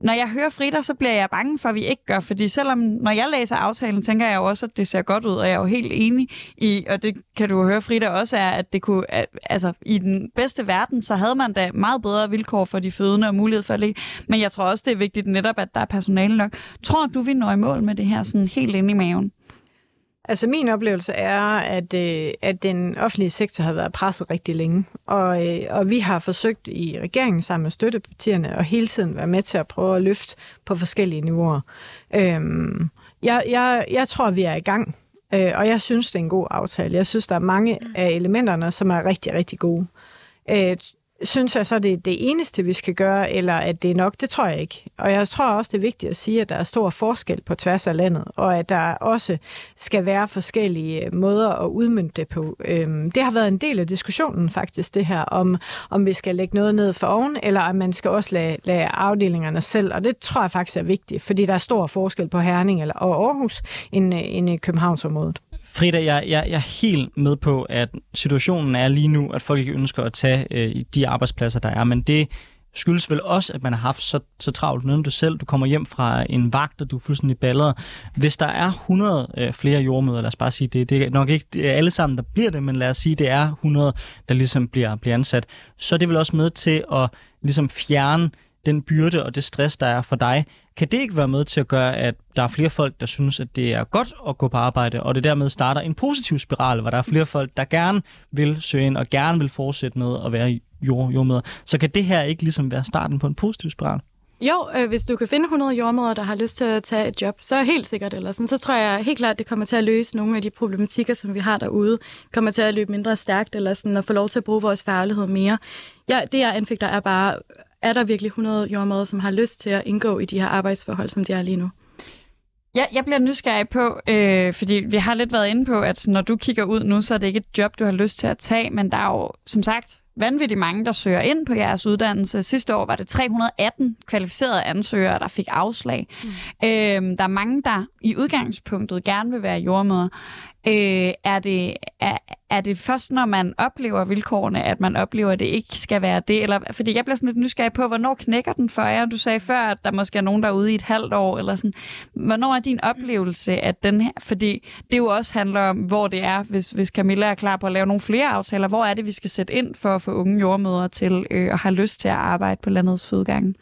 S2: når jeg hører Frida, så bliver jeg bange for, at vi ikke gør, fordi selvom, når jeg læser aftalen, tænker jeg jo også, at det ser godt ud, og jeg er jo helt enig i, og det kan du høre, Frida også er, at det kunne, altså i den bedste verden, så havde man da meget bedre vilkår for de fødende og mulighed for at ligge. Men jeg tror også, det er vigtigt netop, at der er personale nok. Tror du, vi når i mål med det her sådan helt inde i maven?
S4: Altså min oplevelse er, at, øh, at den offentlige sektor har været presset rigtig længe, og, øh, og vi har forsøgt i regeringen sammen med støttepartierne at hele tiden være med til at prøve at løfte på forskellige niveauer. Øhm, jeg, jeg, jeg tror, vi er i gang, øh, og jeg synes, det er en god aftale. Jeg synes, der er mange af elementerne, som er rigtig, rigtig gode. Øh, synes jeg så, det er det eneste, vi skal gøre, eller at det er nok? Det tror jeg ikke. Og jeg tror også, det er vigtigt at sige, at der er stor forskel på tværs af landet, og at der også skal være forskellige øh, måder at udmynde det på. Øhm, det har været en del af diskussionen faktisk, det her, om, om vi skal lægge noget ned for oven, eller om man skal også lade, lade afdelingerne selv, og det tror jeg faktisk er vigtigt, fordi der er stor forskel på Herning eller, og Aarhus end, øh, end i Københavnsområdet.
S1: Frida, jeg, jeg, jeg er helt med på, at situationen er lige nu, at folk ikke ønsker at tage øh, de arbejdspladser, der er, men det skyldes vel også, at man har haft så, så travlt med du selv. Du kommer hjem fra en vagt, og du er fuldstændig balleret. Hvis der er 100 øh, flere jordmøder, lad os bare sige det, det er nok ikke det er alle sammen, der bliver det, men lad os sige, det er 100, der ligesom bliver, bliver ansat, så er det vel også med til at ligesom fjerne den byrde og det stress, der er for dig, kan det ikke være med til at gøre, at der er flere folk, der synes, at det er godt at gå på arbejde, og det dermed starter en positiv spiral, hvor der er flere folk, der gerne vil søge ind og gerne vil fortsætte med at være jord, jordmøder. Så kan det her ikke ligesom være starten på en positiv spiral?
S3: Jo, øh, hvis du kan finde 100 jordmøder, der har lyst til at tage et job, så er helt sikkert, eller sådan, så tror jeg helt klart, at det kommer til at løse nogle af de problematikker, som vi har derude. kommer til at løbe mindre stærkt, eller sådan, og få lov til at bruge vores færdighed mere. Ja, det jeg anfægter er bare er der virkelig 100 jordmøder, som har lyst til at indgå i de her arbejdsforhold, som de er lige nu?
S2: Ja, jeg bliver nysgerrig på, øh, fordi vi har lidt været inde på, at når du kigger ud nu, så er det ikke et job, du har lyst til at tage, men der er jo, som sagt, vanvittigt mange, der søger ind på jeres uddannelse. Sidste år var det 318 kvalificerede ansøgere, der fik afslag. Mm. Øh, der er mange, der i udgangspunktet gerne vil være jordmøder. Øh, er, det, er, er det først, når man oplever vilkårene, at man oplever, at det ikke skal være det? Eller, fordi jeg bliver sådan lidt nysgerrig på, hvornår knækker den for jer? Du sagde før, at der måske er nogen, der er ude i et halvt år. Eller sådan. Hvornår er din oplevelse, at den her... Fordi det jo også handler om, hvor det er, hvis, hvis Camilla er klar på at lave nogle flere aftaler. Hvor er det, vi skal sætte ind for at få unge jordmødre til øh, at have lyst til at arbejde på landets fødegange?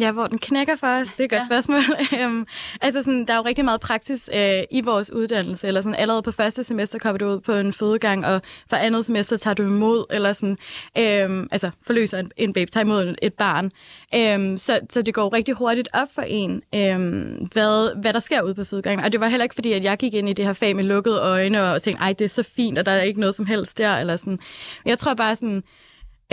S3: Ja, hvor den knækker for os, det er et godt ja. spørgsmål. um, altså sådan, der er jo rigtig meget praksis uh, i vores uddannelse, eller sådan allerede på første semester kommer du ud på en fødegang, og for andet semester tager du imod, eller sådan, um, altså forløser en, en baby, tager imod et barn. Um, så, så det går rigtig hurtigt op for en, um, hvad, hvad der sker ude på fødegangen. Og det var heller ikke fordi, at jeg gik ind i det her fag med lukkede øjne, og tænkte, ej, det er så fint, og der er ikke noget som helst der, eller sådan. Jeg tror bare sådan,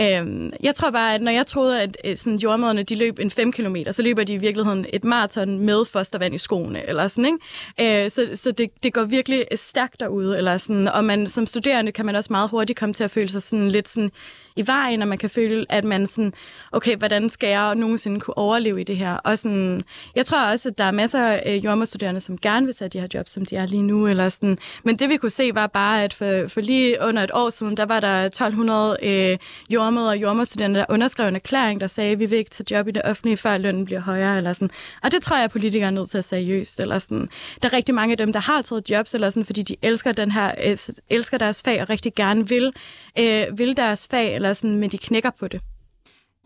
S3: Øhm, jeg tror bare, at når jeg troede, at øh, sådan, jordmøderne de løb en 5 km, så løber de i virkeligheden et maraton med fostervand i skoene. Eller sådan, ikke? Øh, så så det, det går virkelig øh, stærkt derude. Eller sådan, og man, som studerende kan man også meget hurtigt komme til at føle sig sådan lidt sådan, i vejen, og man kan føle, at man sådan, okay, hvordan skal jeg nogensinde kunne overleve i det her? Og sådan, jeg tror også, at der er masser af øh, jordmorstuderende, som gerne vil tage de her jobs, som de er lige nu. Eller sådan. Men det vi kunne se var bare, at for, for lige under et år siden, der var der 1200 øh, jordmøder og jordmorstuderende, der underskrev en erklæring, der sagde, at vi vil ikke tage job i det offentlige, før lønnen bliver højere. Eller sådan. Og det tror jeg, at politikere er nødt til at seriøst. Eller sådan. Der er rigtig mange af dem, der har taget jobs, eller sådan, fordi de elsker, den her, øh, elsker deres fag og rigtig gerne vil, øh, vil deres fag, eller sådan, men de knækker på det.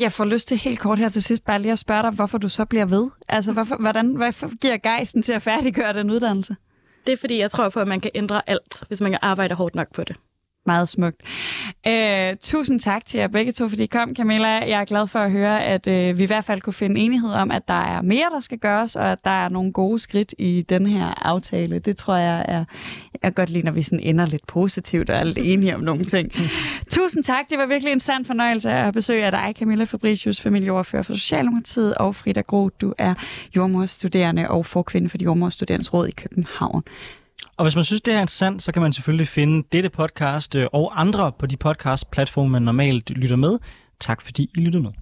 S2: Jeg får lyst til helt kort her til sidst bare lige at spørge dig, hvorfor du så bliver ved. Altså, hvorfor, hvordan, hvorfor giver gejsten til at færdiggøre den uddannelse?
S3: Det er, fordi jeg tror på, at man kan ændre alt, hvis man kan arbejde hårdt nok på det.
S2: Meget smukt. Øh, tusind tak til jer begge to, fordi I kom, Camilla. Jeg er glad for at høre, at øh, vi i hvert fald kunne finde enighed om, at der er mere, der skal gøres, og at der er nogle gode skridt i den her aftale. Det tror jeg er, jeg godt lide, når vi sådan ender lidt positivt og er lidt enige om nogle ting. tusind tak. Det var virkelig en sand fornøjelse at besøge af dig, Camilla Fabricius, familieoverfører for Socialdemokratiet, og Frida Groth, du er jordmorstuderende og forkvinde for de jordmorstuderendes råd i København.
S1: Og hvis man synes, det er interessant, så kan man selvfølgelig finde dette podcast øh, og andre på de podcast-platforme, man normalt lytter med. Tak fordi I lyttede med.